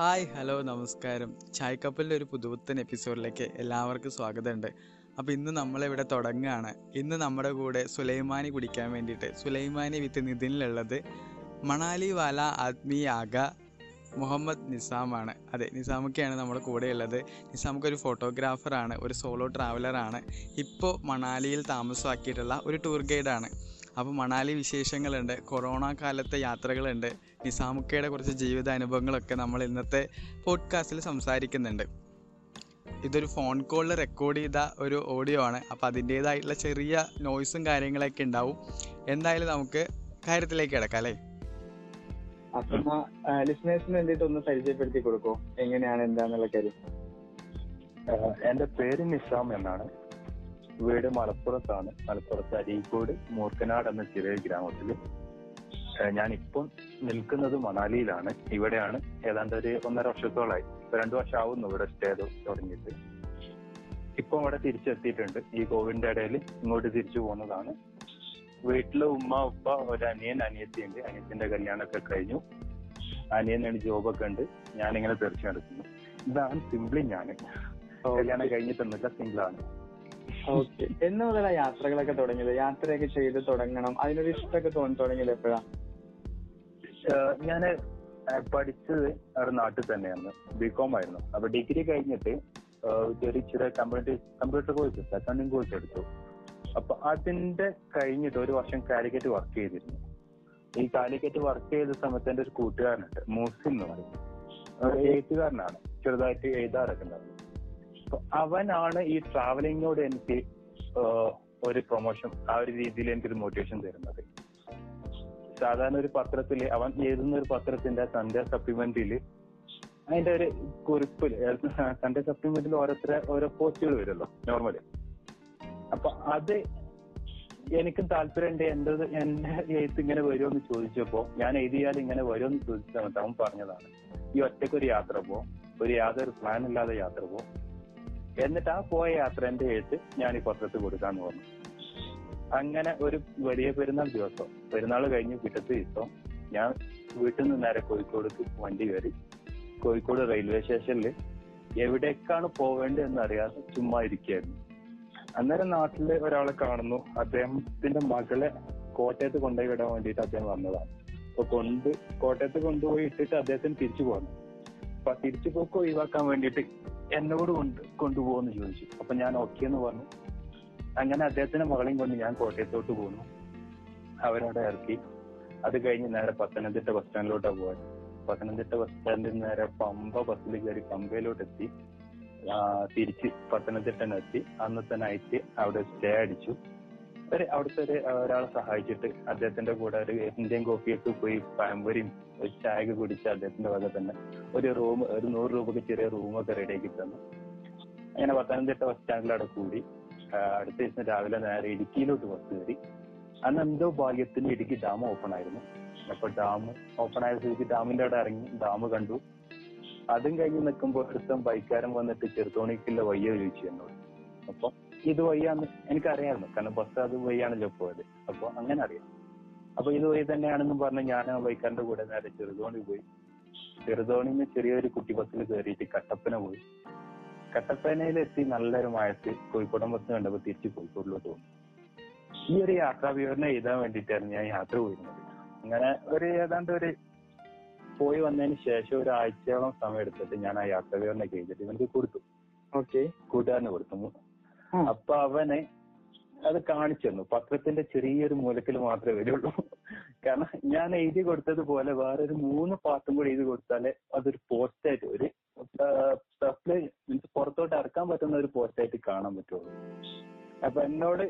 Hi hello നമസ്കാരം. ചായ് കപ്പലിന്റെ ഒരു പുതുപുത്തൻ എപ്പിസോഡിലേക്ക് എല്ലാവർക്കും സ്വാഗതമുണ്ട്. അപ്പോൾ ഇന്ന് നമ്മളിവിടെ തുടങ്ങുകയാണ്. ഇന്ന് നമ്മുടെ കൂടെ സുലൈമാനി കുടിക്കാൻ വേണ്ടിയിട്ട്. സുലൈമാനി വിത്ത് നിതിനിലുള്ളത് മണാലി വാല ആത്മീയ ആഗ മുഹമ്മദ് നിസാമാണ്. അതെ നിസാമൊക്കെയാണ് നമ്മുടെ കൂടെ ഉള്ളത് നിസാമൊക്കെ ഒരു ഫോട്ടോഗ്രാഫറാണ് ഒരു സോളോ ട്രാവലറാണ്. ഇപ്പോൾ മണാലിയിൽ താമസമാക്കിയിട്ടുള്ള ഒരു ടൂർ ഗൈഡാണ്. അപ്പോൾ മണാലി വിശേഷങ്ങളുണ്ട് കൊറോണ കാലത്തെ യാത്രകളുണ്ട് നിസാമുക്കയുടെ കുറച്ച് ജീവിത അനുഭവങ്ങളൊക്കെ നമ്മൾ ഇന്നത്തെ പോഡ്കാസ്റ്റിൽ സംസാരിക്കുന്നുണ്ട്. ഇതൊരു ഫോൺ കോളിൽ റെക്കോർഡ് ചെയ്ത ഒരു ഓഡിയോ ആണ് അപ്പോൾ അതിന്റേതായിട്ടുള്ള ചെറിയ നോയ്സും കാര്യങ്ങളൊക്കെ ഉണ്ടാവും. എന്തായാലും നമുക്ക് കാര്യത്തിലേക്ക് കിടക്കാം അല്ലേ? അപ്പൊ ലിസണേഴ്സിന് വേണ്ടിയിട്ട് ഒന്ന് പരിചയപ്പെടുത്തി കൊടുക്കോ എങ്ങനെയാണ് എന്താന്നുള്ള കാര്യം. എന്റെ പേര് നിസാം എന്നാണ്. വീട് മലപ്പുറത്താണ്. മലപ്പുറത്ത് അരീക്കോട് മൂർക്കനാട് എന്ന ചെറിയ ഗ്രാമത്തിൽ ഞാൻ ഇപ്പം നിൽക്കുന്നത് മണാലിയിലാണ്. ഇവിടെയാണ് ഏതാണ്ട് ഒരു ഒന്നര വർഷത്തോളായി. രണ്ടു വർഷം ആവുന്നു ഇവിടെ സ്റ്റേ തുടങ്ങിയിട്ട്. ഇപ്പൊ ഇവിടെ തിരിച്ചെത്തിയിട്ടുണ്ട്. ഈ കോവിഡിന്റെ ഇടയിൽ ഇങ്ങോട്ട് തിരിച്ചു പോകുന്നതാണ്. വീട്ടിൽ ഉമ്മ ഉപ്പ ഒരു അനിയൻ അനിയത്തി ഉണ്ട് അനിയത്തിന്റെ കല്യാണമൊക്കെ കഴിഞ്ഞു. അനിയനാണ് ജോബൊക്കെ ഉണ്ട്. ഞാനിങ്ങനെ തീർച്ചയായിട്ടും ഇതാണ് സിംപ്ലി ഞാൻ കല്യാണം കഴിഞ്ഞിട്ടൊന്നുമില്ല സിംപിളാണ്. ഓക്കെ. എന്ന് മുതലാ യാത്രകളൊക്കെ തുടങ്ങിയത്? യാത്രയൊക്കെ ചെയ്ത് തുടങ്ങണം. അതിനൊരു ഇഷ്ടമൊക്കെ തോന്നി തുടങ്ങിയത് എപ്പോഴാ? ഞാൻ പഠിച്ചത് അവിടെ നാട്ടിൽ തന്നെയാണ് ബികോം ആയിരുന്നു. അപ്പൊ ഡിഗ്രി കഴിഞ്ഞിട്ട് ഒരു ചെറിയ computer computer course accounting course എടുത്തു. അപ്പൊ അതിന്റെ കഴിഞ്ഞിട്ട് ഒരു വർഷം കാലിക്കറ്റ് വർക്ക് ചെയ്തിരുന്നു. ഈ കാലിക്കറ്റ് വർക്ക് ചെയ്ത സമയത്ത് എന്റെ ഒരു കൂട്ടുകാരനുണ്ട്. മൂസിൻ എന്ന് പറയും ഒരു എഴുത്തുകാരനാണ്. ചെറുതായിട്ട് എഴുതാറൊക്കെ ഉണ്ടായിരുന്നു. അവനാണ് ഈ ട്രാവലിങ്ങിനോട് എനിക്ക് ഒരു പ്രൊമോഷൻ ആ ഒരു രീതിയിൽ എനിക്കൊരു മോട്ടിവേഷൻ തരുന്നത്. സാധാരണ ഒരു പത്രത്തിൽ അവൻ എഴുതുന്ന ഒരു പത്രത്തിന്റെ സൺഡേ സപ്ലിമെന്റിൽ അതിന്റെ ഒരു കുറിപ്പിൽ സൺഡേ സപ്ലിമെന്റിൽ ഓരോരുത്തരെ ഓരോ പോസ്റ്റുകൾ വരുമല്ലോ നോർമലി അപ്പൊ അത് എനിക്കും താല്പര്യമുണ്ട് എന്റെ എന്റെ എഴുത്ത് ഇങ്ങനെ വരുമെന്ന് ചോദിച്ചപ്പോ ഞാൻ എഴുതിയാൽ ഇങ്ങനെ വരുമെന്ന് ചോദിച്ചാൽ അവൻ പറഞ്ഞതാണ് ഈ ഒറ്റയ്ക്കൊരു യാത്ര പോ ഒരു യാതൊരു പ്ലാൻ ഇല്ലാതെ യാത്ര പോ എന്നിട്ട് ആ പോയ യാത്ര എന്റെ എഴുത്ത് ഞാൻ ഈ പത്രത്തിൽ കൊടുക്കാന്ന് പറഞ്ഞു. അങ്ങനെ ഒരു വലിയ പെരുന്നാൾ ദിവസം പെരുന്നാൾ കഴിഞ്ഞ് പിറ്റത്തെ ദിവസം ഞാൻ വീട്ടിൽ നിന്ന് നേരെ കോഴിക്കോടേക്ക് വണ്ടി കയറി. കോഴിക്കോട് റെയിൽവേ സ്റ്റേഷനിൽ എവിടേക്കാണ് പോവേണ്ടത് എന്ന് അറിയാതെ ചുമ്മാ ഇരിക്കുകയായിരുന്നു അന്നേരം നാട്ടിൽ ഒരാളെ കാണുന്നു. അദ്ദേഹത്തിന്റെ മകളെ കോട്ടയത്ത് കൊണ്ടുപോയി വിടാൻ വേണ്ടിയിട്ട് അദ്ദേഹം വന്നതാണ്. അപ്പൊ കൊണ്ട് കോട്ടയത്ത് കൊണ്ടുപോയി ഇട്ടിട്ട് അദ്ദേഹത്തിന് തിരിച്ചു പോകണം അപ്പൊ തിരിച്ചു പോക്ക് ഒഴിവാക്കാൻ വേണ്ടിയിട്ട് എന്നോട് കൊണ്ട് കൊണ്ടുപോകുമെന്ന് ചോദിച്ചു. അപ്പൊ ഞാൻ ഓക്കെ എന്ന് പറഞ്ഞു. അങ്ങനെ അദ്ദേഹത്തിന്റെ മകളെയും കൊണ്ട് ഞാൻ കോട്ടയത്തോട്ട് പോന്നു. അവരവിടെ ഇറക്കി. അത് കഴിഞ്ഞ് നേരെ പത്തനംതിട്ട ബസ് സ്റ്റാൻഡിലോട്ടാണ് പോയത് പത്തനംതിട്ട ബസ് സ്റ്റാൻഡിൽ നേരെ പമ്പ ബസ്സിൽ കയറി പമ്പയിലോട്ട് എത്തി തിരിച്ച് പത്തനംതിട്ട എത്തി. അന്നത്തെ നൈറ്റ് അവിടെ സ്റ്റേ അടിച്ചു. ഒരു അവിടുത്തെ ഒരു ഒരാളെ സഹായിച്ചിട്ട് അദ്ദേഹത്തിന്റെ കൂടെ ഒരു ഇന്ത്യൻ കോഫിയൊക്കെ പോയി പഴംപൊരിയും ഒരു ചായ കുടിച്ച് അദ്ദേഹത്തിന്റെ വക തന്നെ ഒരു റൂം ഒരു നൂറ് രൂപക്ക് ചെറിയ റൂമൊക്കെ റെഡിയാക്കി തന്നു. അങ്ങനെ പത്തനംതിട്ട ബസ് സ്റ്റാൻഡിൽ അവിടെ കൂടി അടുത്ത ദിവസം രാവിലെ നേരെ ഇടുക്കിയിലോട്ട് ബസ് കയറി. അന്ന് എന്തോ ഭാഗ്യത്തിന് ഇടുക്കി ഡാം ഓപ്പൺ ആയിരുന്നു. അപ്പൊ ഡാം ഓപ്പൺ ആയ സ്ഥിതിക്ക് ഡാമിന്റെ അവിടെ ഇറങ്ങി ഡാം കണ്ടു. അതും കഴിഞ്ഞ് നിൽക്കുമ്പോൾ ഒരുത്തം ബൈക്കാരൻ വന്നിട്ട് ചെറുതോണിക്കുള്ള വയ്യ ചോദിച്ചു എന്നോട്. ഇത് വയ്യാന്ന് എനിക്കറിയാമായിരുന്നു കാരണം ബസ് അത് വയ്യാണല്ലോ പോയത്. അപ്പൊ അങ്ങനെ അറിയാം. അപ്പൊ ഇത് വഴി തന്നെയാണെന്ന് പറഞ്ഞ് ഞാൻ ആ ബൈക്കാരന്റെ കൂടെ നേരെ ചെറുതോണി പോയി. ചെറുതോണിന്ന് ചെറിയൊരു കുട്ടി ബസ്സിൽ കയറിയിട്ട് കട്ടപ്പന പോയി. കട്ടപ്പനയിലെത്തി നല്ലൊരു മഴത്ത് കോഴിക്കോടൻ ബസ് കണ്ടപ്പോ തിരിച്ചു കോഴിക്കോടിലോട്ട് പോകും ഈ ഒരു യാത്രാ വിവരണം എഴുതാൻ വേണ്ടിയിട്ടായിരുന്നു ഞാൻ യാത്ര പോയിരുന്നത്. അങ്ങനെ ഒരു ഏതാണ്ട് ഒരു പോയി വന്നതിന് ശേഷം ഒരു ആഴ്ചയോളം സമയം എടുത്തിട്ട് ഞാൻ ആ യാത്രാ വിവരണം എഴുതിയിട്ട് ഇവനക്ക് കൊടുത്തു. ഓക്കെ കൂട്ടുകാരന് കൊടുത്തു. അപ്പൊ അവനെ അത് കാണിച്ചു തന്നു. പത്രത്തിന്റെ ചെറിയൊരു മൂലക്കിൽ മാത്രമേ വരുള്ളൂ. കാരണം ഞാൻ എഴുതി കൊടുത്തതുപോലെ ഒരു മൂന്ന് പാർട്ടും കൂടി എഴുതി കൊടുത്താലേ അതൊരു പോസ്റ്റായിട്ട് ഒരു സപ്ലൈ മീൻസ് പുറത്തോട്ട് ഇറക്കാൻ പറ്റുന്ന ഒരു പോസ്റ്റായിട്ട് കാണാൻ പറ്റുള്ളൂ. അപ്പൊ എന്നോട്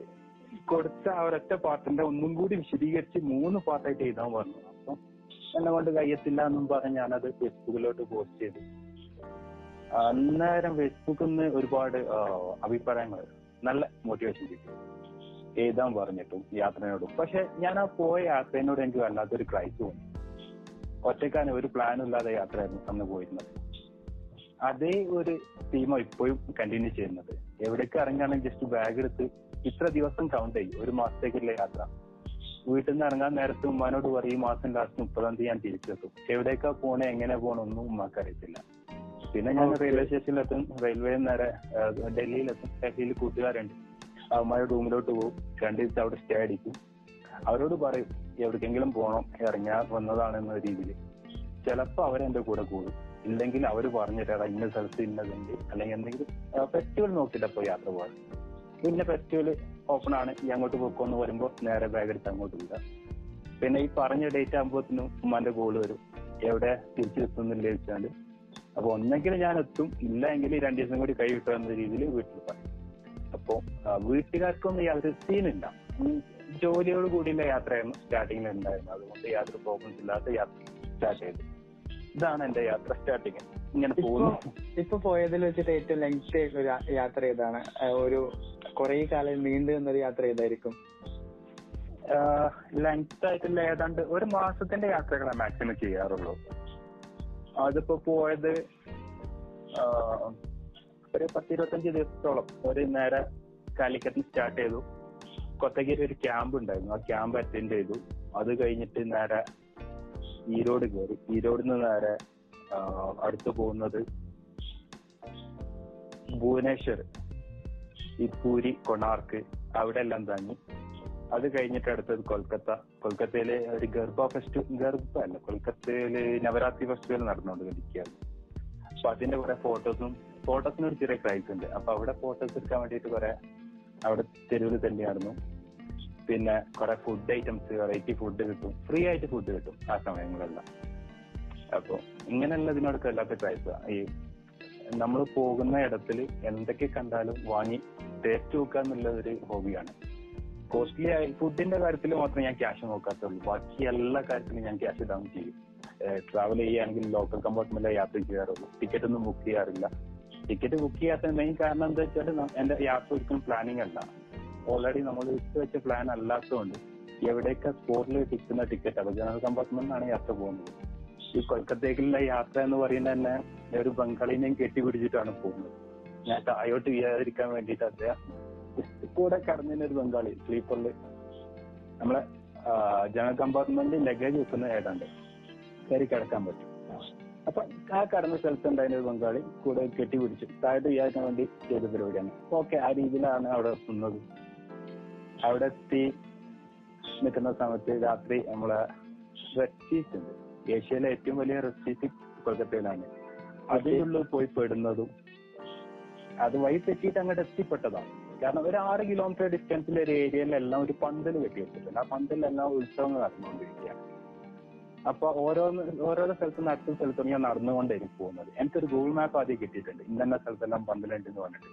കൊടുത്ത ആ ഒരൊറ്റ പാർട്ടിന്റെ ഒന്നും കൂടി വിശദീകരിച്ച് മൂന്ന് പാർട്ടായിട്ട് എഴുതാൻ പറഞ്ഞു. അപ്പൊ എന്നെ കൊണ്ട് കഴിയത്തില്ല എന്നും പറഞ്ഞ് ഞാനത് ഫേസ്ബുക്കിലോട്ട് പോസ്റ്റ് ചെയ്തു. അന്നേരം ഫേസ്ബുക്കിൽ നിന്ന് ഒരുപാട് അഭിപ്രായങ്ങൾ നല്ല മോട്ടിവേഷൻ കിട്ടി. എഴുതാൻ പറഞ്ഞിട്ടും യാത്രയോടും പക്ഷെ ഞാൻ ആ പോയ യാത്രയോട് എനിക്ക് വല്ലാത്തൊരു ക്രൈസ് തോന്നി. ഒറ്റക്കാണ് ഒരു പ്ലാനും ഇല്ലാതെ യാത്രയായിരുന്നു അന്ന് പോയിരുന്നത്. അതേ ഒരു തീമ ഇപ്പോഴും കണ്ടിന്യൂ ചെയ്യുന്നത്. എവിടേക്ക് ഇറങ്ങുകയാണെങ്കിൽ ജസ്റ്റ് ബാഗ് എടുത്ത് ഇത്ര ദിവസം കൗണ്ട് ചെയ്യും. ഒരു മാസത്തേക്കുള്ള യാത്ര. വീട്ടിൽ നിന്ന് ഇറങ്ങാൻ നേരത്ത് ഉമ്മാനോട് പറയും ഈ മാസം ലാസ്റ്റ് മുപ്പതാം തീയതി ഞാൻ തിരിച്ചെത്തും. എവിടേക്കാ പോണേ എങ്ങനെ പോണെന്നും ഉമ്മാക്ക് പിന്നെ ഞാൻ. റെയിൽവേ സ്റ്റേഷനിലെത്തും റെയിൽവേ നേരെ ഡൽഹിയിലെത്തും. ഡൽഹിയിൽ കൂട്ടുകാരുണ്ട്. അവന്മാരുടെ റൂമിലോട്ട് പോകും രണ്ടു ദിവസം അവിടെ സ്റ്റേ അടിക്കും. അവരോട് പറയും എവിടേക്കെങ്കിലും പോകണം ഇറങ്ങാൻ വന്നതാണെന്ന രീതിയിൽ ചിലപ്പോ അവരെന്റെ കൂടെ കൂടും. ഇല്ലെങ്കിൽ അവർ പറഞ്ഞിട്ടാ ഇന്ന സ്ഥലത്ത് ഇന്നതുണ്ട്. അല്ലെങ്കിൽ എന്തെങ്കിലും ഫെസ്റ്റിവൽ നോക്കിയിട്ട് പോയി യാത്ര പോകാൻ പിന്നെ ഫെസ്റ്റിവൽ ഓപ്പൺ ആണ്. ഈ അങ്ങോട്ട് പോക്കോന്ന് വരുമ്പോൾ നേരെ ബാഗ് എടുത്ത് അങ്ങോട്ട് വിടാം പിന്നെ ഈ പറഞ്ഞ ഡേറ്റ് ആകുമ്പോഴത്തേനും ഉമ്മാന്റെ കോൾ വരും. എവിടെ തിരിച്ചു എത്തുന്നില്ല വെച്ചാണ്ട് അപ്പൊ ഒന്നെങ്കിൽ ഞാൻ എത്തും ഇല്ല എങ്കിൽ രണ്ടു ദിവസം കൂടി കൈ വിട്ടു എന്ന രീതിയിൽ വീട്ടിൽ പറയും. അപ്പൊ വീട്ടുകാർക്കൊന്നും യാതൊരു സീനില്ല ജോലിയോട് കൂടിയുള്ള യാത്രയായിരുന്നു സ്റ്റാർട്ടിങ്ങിൽ ഉണ്ടായിരുന്നത്. അതുകൊണ്ട് യാതൊരു പ്രോബ്ലംസ് ഇല്ലാത്ത യാത്ര സ്റ്റാർട്ട് ചെയ്തു. ഇതാണ് എന്റെ യാത്ര സ്റ്റാർട്ടിങ് ഇങ്ങനെ പോകുന്നു. ഇപ്പൊ പോയതിൽ വെച്ചിട്ട് ഏറ്റവും ലെങ്ത് ഒരു യാത്ര ഏതാണ്? ഒരു കുറെ കാലം നീണ്ടു നിന്നൊരു യാത്ര ഏതായിരിക്കും? ലെങ്ത് ആയിട്ടുള്ള ഏതാണ്ട് ഒരു മാസത്തിന്റെ യാത്രകളാണ് മാക്സിമം ചെയ്യാറുള്ളൂ അതിപ്പോ പോയത് ഒരു പത്തിരുപത്തഞ്ച് ദിവസത്തോളം. ഒരു നേരെ കാലിക്കറ്റ് സ്റ്റാർട്ട് ചെയ്തു. കൊത്തഗിരി ഒരു ക്യാമ്പ് ഉണ്ടായിരുന്നു. ആ ക്യാമ്പ് അറ്റൻഡ് ചെയ്തു. അത് കഴിഞ്ഞിട്ട് നേരെ ഈരോട് കയറി ഈരോട് നിന്ന് നേരെ അടുത്ത് പോകുന്നത് ഭുവനേശ്വർ. ഈ പൂരി കൊണാർക്ക് അവിടെ എല്ലാം തങ്ങി. അത് കഴിഞ്ഞിട്ട് അടുത്തത് കൊൽക്കത്ത. കൊൽക്കത്തയിലെ ഒരു ഗർഭ ഫെസ്റ്റിവൽ ഗർഭ അല്ല കൊൽക്കത്തയിലെ നവരാത്രി ഫെസ്റ്റിവൽ നടന്നുകൊണ്ടിരിക്കുകയാണ് അപ്പൊ അതിന്റെ കുറെ ഫോട്ടോസും ഫോട്ടോസിന് ഒരു ചെറിയ ക്രൈസ് ഉണ്ട്. അപ്പൊ അവിടെ ഫോട്ടോസ് എടുക്കാൻ വേണ്ടിയിട്ട് കുറെ അവിടെ തെരുവിൽ തന്നെയായിരുന്നു പിന്നെ കുറെ ഫുഡ് ഐറ്റംസ് വെറൈറ്റി ഫുഡ് കിട്ടും. ഫ്രീ ആയിട്ട് ഫുഡ് കിട്ടും ആ സമയങ്ങളെല്ലാം അപ്പൊ ഇങ്ങനെയുള്ള ഇതിനോടൊക്കെ വല്ലാത്ത ക്രൈസ് ഈ നമ്മൾ പോകുന്ന ഇടത്തിൽ എന്തൊക്കെ കണ്ടാലും വാങ്ങി ടേസ്റ്റ് നോക്കുക എന്നുള്ള ഒരു ഹോബിയാണ് കോസ്റ്റ്ലി ആയി ഫുഡിന്റെ കാര്യത്തിൽ മാത്രമേ ഞാൻ ക്യാഷ് നോക്കാത്തുള്ളൂ. ബാക്കി എല്ലാ കാര്യത്തിലും ഞാൻ ക്യാഷ് ഡൗൺ ചെയ്യും. ട്രാവൽ ചെയ്യുകയാണെങ്കിൽ ലോക്കൽ കമ്പാർട്ട്മെന്റിലെ യാത്ര ചെയ്യാറുള്ളൂ. ടിക്കറ്റ് ഒന്നും ബുക്ക് ചെയ്യാറില്ല. ടിക്കറ്റ് ബുക്ക് ചെയ്യാത്ത മെയിൻ കാരണം എന്താ വെച്ചാൽ എന്റെ യാത്ര ഒരിക്കലും പ്ലാനിങ് അല്ല. ഓൾറെഡി നമ്മൾ ഇട്ട് വെച്ച പ്ലാൻ അല്ലാത്തതുകൊണ്ട് എവിടെയൊക്കെ സ്പോട്ടിൽ കിട്ടുന്ന ടിക്കറ്റ് അപ്പൊ ജനറൽ കമ്പാർട്ട്മെന്റിനാണ് യാത്ര പോകുന്നത്. ഈ കൊൽക്കത്തേക്കുള്ള യാത്ര എന്ന് പറയുന്നത് തന്നെ ഒരു ബംഗാളിനെയും കെട്ടിപിടിച്ചിട്ടാണ് പോകുന്നത്. ഞാൻ താഴോട്ട് ചെയ്യാതിരിക്കാൻ വേണ്ടിയിട്ട് അദ്ദേഹം കൂടെ കടന്നിന് ഒരു ബംഗാളി സ്ലീപ്പറിൽ നമ്മളെ ജനറൽ കമ്പാർട്ട്മെന്റ് ലഗേജ് വെക്കുന്ന ഏതാണ്ട് കയറി കിടക്കാൻ പറ്റും. അപ്പൊ ആ കടന്ന സ്ഥലത്ത് ഉണ്ടായിരുന്ന ഒരു ബംഗാളി കൂടെ കെട്ടി പിടിച്ചു താഴത്ത് വീഴാതിരിക്കാൻ വേണ്ടി ചെയ്ത പരിപാടിയാണ്. ഓക്കെ ആ രീതിയിലാണ് അവിടെ എത്തുന്നത് അവിടെ എത്തി നിൽക്കുന്ന സമയത്ത് രാത്രി നമ്മളെ റെസ്റ്റീസ് ഉണ്ട്. ഏഷ്യയിലെ ഏറ്റവും വലിയ റെസ്റ്റീസ് കൊൽക്കത്തയിലാണ്. അതിനുള്ളിൽ പോയി പെടുന്നതും അത് വഴി തെറ്റിയിട്ട് അങ്ങോട്ട് എത്തിപ്പെട്ടതാണ്. കാരണം ഒരു ആറ് കിലോമീറ്റർ ഡിസ്റ്റൻസിൽ ഒരു ഏരിയയിലെല്ലാം ഒരു പന്തൽ കെട്ടി വെച്ചിട്ടുണ്ട്. ആ പന്തലിലെല്ലാം ഉത്സവങ്ങൾ നടന്നുകൊണ്ടിരിക്കുകയാണ്. അപ്പൊ ഓരോന്ന് ഓരോരോ സ്ഥലത്ത് നിന്ന് അടുത്ത സ്ഥലത്തും ഞാൻ നടന്നുകൊണ്ടായിരിക്കും പോകുന്നത്. എനിക്കൊരു ഗൂഗിൾ മാപ്പ് ആദ്യം കിട്ടിയിട്ടുണ്ട്. ഇന്ന സ്ഥലത്തെല്ലാം പന്തലുണ്ട് എന്ന് പറഞ്ഞിട്ട്.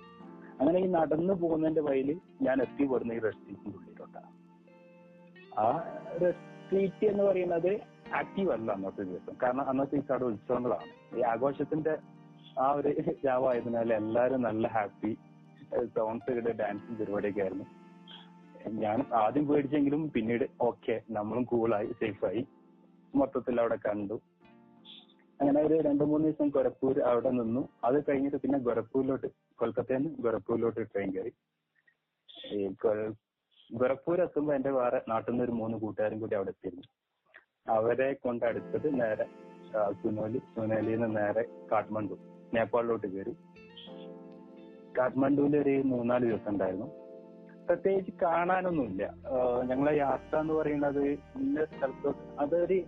അങ്ങനെ ഈ നടന്നു പോകുന്നതിന്റെ വഴിയിൽ ഞാൻ എത്തിപ്പെടുന്ന ഈ റെസ്ട്രീറ്റിന്റെ ഉള്ളിലോട്ടാണ് ആ റെസ്ട്രീറ്റ് എന്ന് പറയുന്നത് ആക്റ്റീവ് അല്ല അന്നത്തെ ദിവസം. കാരണം അന്നത്തെ ദിവസം അവിടെ ഉത്സവങ്ങളാണ്. ഈ ആഘോഷത്തിന്റെ ആ ഒരു രാവായതിനാൽ എല്ലാവരും നല്ല ഹാപ്പി സോങ്സ് ഡാൻസും പരിപാടിയൊക്കെ ആയിരുന്നു. ഞാൻ ആദ്യം പേടിച്ചെങ്കിലും പിന്നീട് ഓക്കെ നമ്മളും കൂളായി സേഫായി മൊത്തത്തിൽ അവിടെ കണ്ടു. അങ്ങനെ ഒരു രണ്ടു മൂന്ന് ദിവസം ഗോരഖ്പൂർ അവിടെ നിന്നു. അത് കഴിഞ്ഞിട്ട് പിന്നെ ഗോരഖ്പൂരിലോട്ട് കൊൽക്കത്തയിൽ നിന്ന് ഗോരഖ്പൂരിലോട്ട് ട്രെയിൻ കയറി. ഈ ഗോ- ഗോരഖ്പൂർ എത്തുമ്പോ എന്റെ വേറെ നാട്ടിൽ നിന്ന് ഒരു മൂന്ന് കൂട്ടുകാരും കൂടി അവിടെ എത്തിയിരുന്നു. അവരെ കൊണ്ട് അടുത്തത് നേരെ സുനോലി സുനോലിയിൽ നിന്ന് നേരെ കാഠ്മണ്ഡു നേപ്പാളിലോട്ട് കയറി. കാഠ്മണ്ഡുവിൽ ഒരു മൂന്നാൽ ദിവസം ഉണ്ടായിരുന്നു പ്രത്യേകിച്ച് കാണാനൊന്നുമില്ല. ഞങ്ങളെ യാത്ര എന്ന് പറയുന്നത് ഇന്ന സ്ഥലത്ത് അതൊരു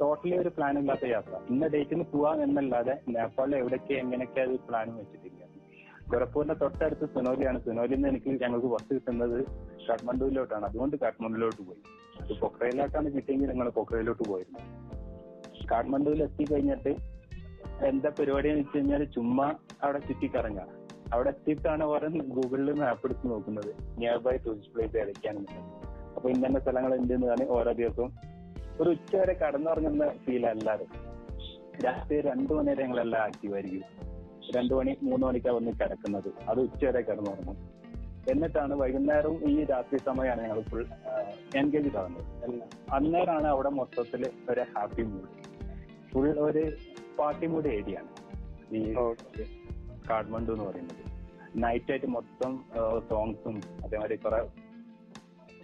ടോട്ടലി ഒരു പ്ലാൻ ഇല്ലാത്ത യാത്ര. ഇന്ന ഡേറ്റിന് പോവാം എന്നല്ലാതെ നേപ്പാളിൽ എവിടെയൊക്കെ എങ്ങനെയൊക്കെ അത് പ്ലാൻ വെച്ചിട്ടില്ല. ഗോരഖ്പൂരിന്റെ തൊട്ടടുത്ത് സുനോലിയാണ്. സുനോലിൽ നിന്ന് എനിക്ക് ഞങ്ങൾക്ക് ബസ് കിട്ടുന്നത് കാഠ്മണ്ഡുവിലോട്ടാണ്. അതുകൊണ്ട് കാഠ്മണ്ഡുവിലോട്ട് പോയി. പൊക്രയിലോട്ടാണ് കിട്ടിയെങ്കിൽ ഞങ്ങൾ പൊക്രയിലോട്ട് പോയിരുന്നു. കാഠ്മണ്ഡുവിൽ എത്തി കഴിഞ്ഞിട്ട് എന്താ പരിപാടി എന്ന് വെച്ച് കഴിഞ്ഞാൽ ചുമ്മാ അവിടെ ചുറ്റിക്കറങ്ങുക അവിടെ എത്തിയിട്ടാണ് ഓരോ ഗൂഗിളിൽ മാപ്പ് എടുത്ത് നോക്കുന്നത്. നിയർ ബൈ ടൂറിസ്റ്റ് പ്ലേസ് ഏതൊക്കെയാണെന്ന്. അപ്പൊ ഇന്ന സ്ഥലങ്ങൾ ഉണ്ടെന്ന് പറഞ്ഞ് ഓരോ ദിവസവും ഒരു ഉച്ച വരെ കടന്നുറങ്ങുന്ന ഫീൽ അല്ലാതെ രാത്രി രണ്ടു മണി വരെ ഞങ്ങളെല്ലാം ആക്റ്റീവ് ആയിരിക്കും. രണ്ടു മണി മൂന്ന് മണിക്കാണ് വന്ന് കിടക്കുന്നത്. അത് ഉച്ച വരെ കിടന്നുറങ്ങും. എന്നിട്ടാണ് വൈകുന്നേരവും ഈ രാത്രി സമയമാണ് ഞങ്ങൾ ഫുൾ എൻഗേജ് ആവുന്നത്. അന്നേരമാണ് അവിടെ മൊത്തത്തിൽ ഒരു ഹാപ്പി മൂഡ് ഫുൾ ഒരു പാർട്ടി മൂഡ് ഏരിയ ആണ് ഈ കാഠ്മണ്ഡു എന്ന് പറയുന്നത്. നൈറ്റ് ആയിട്ട് മൊത്തം സോങ്സും അതേമാതിരി കുറെ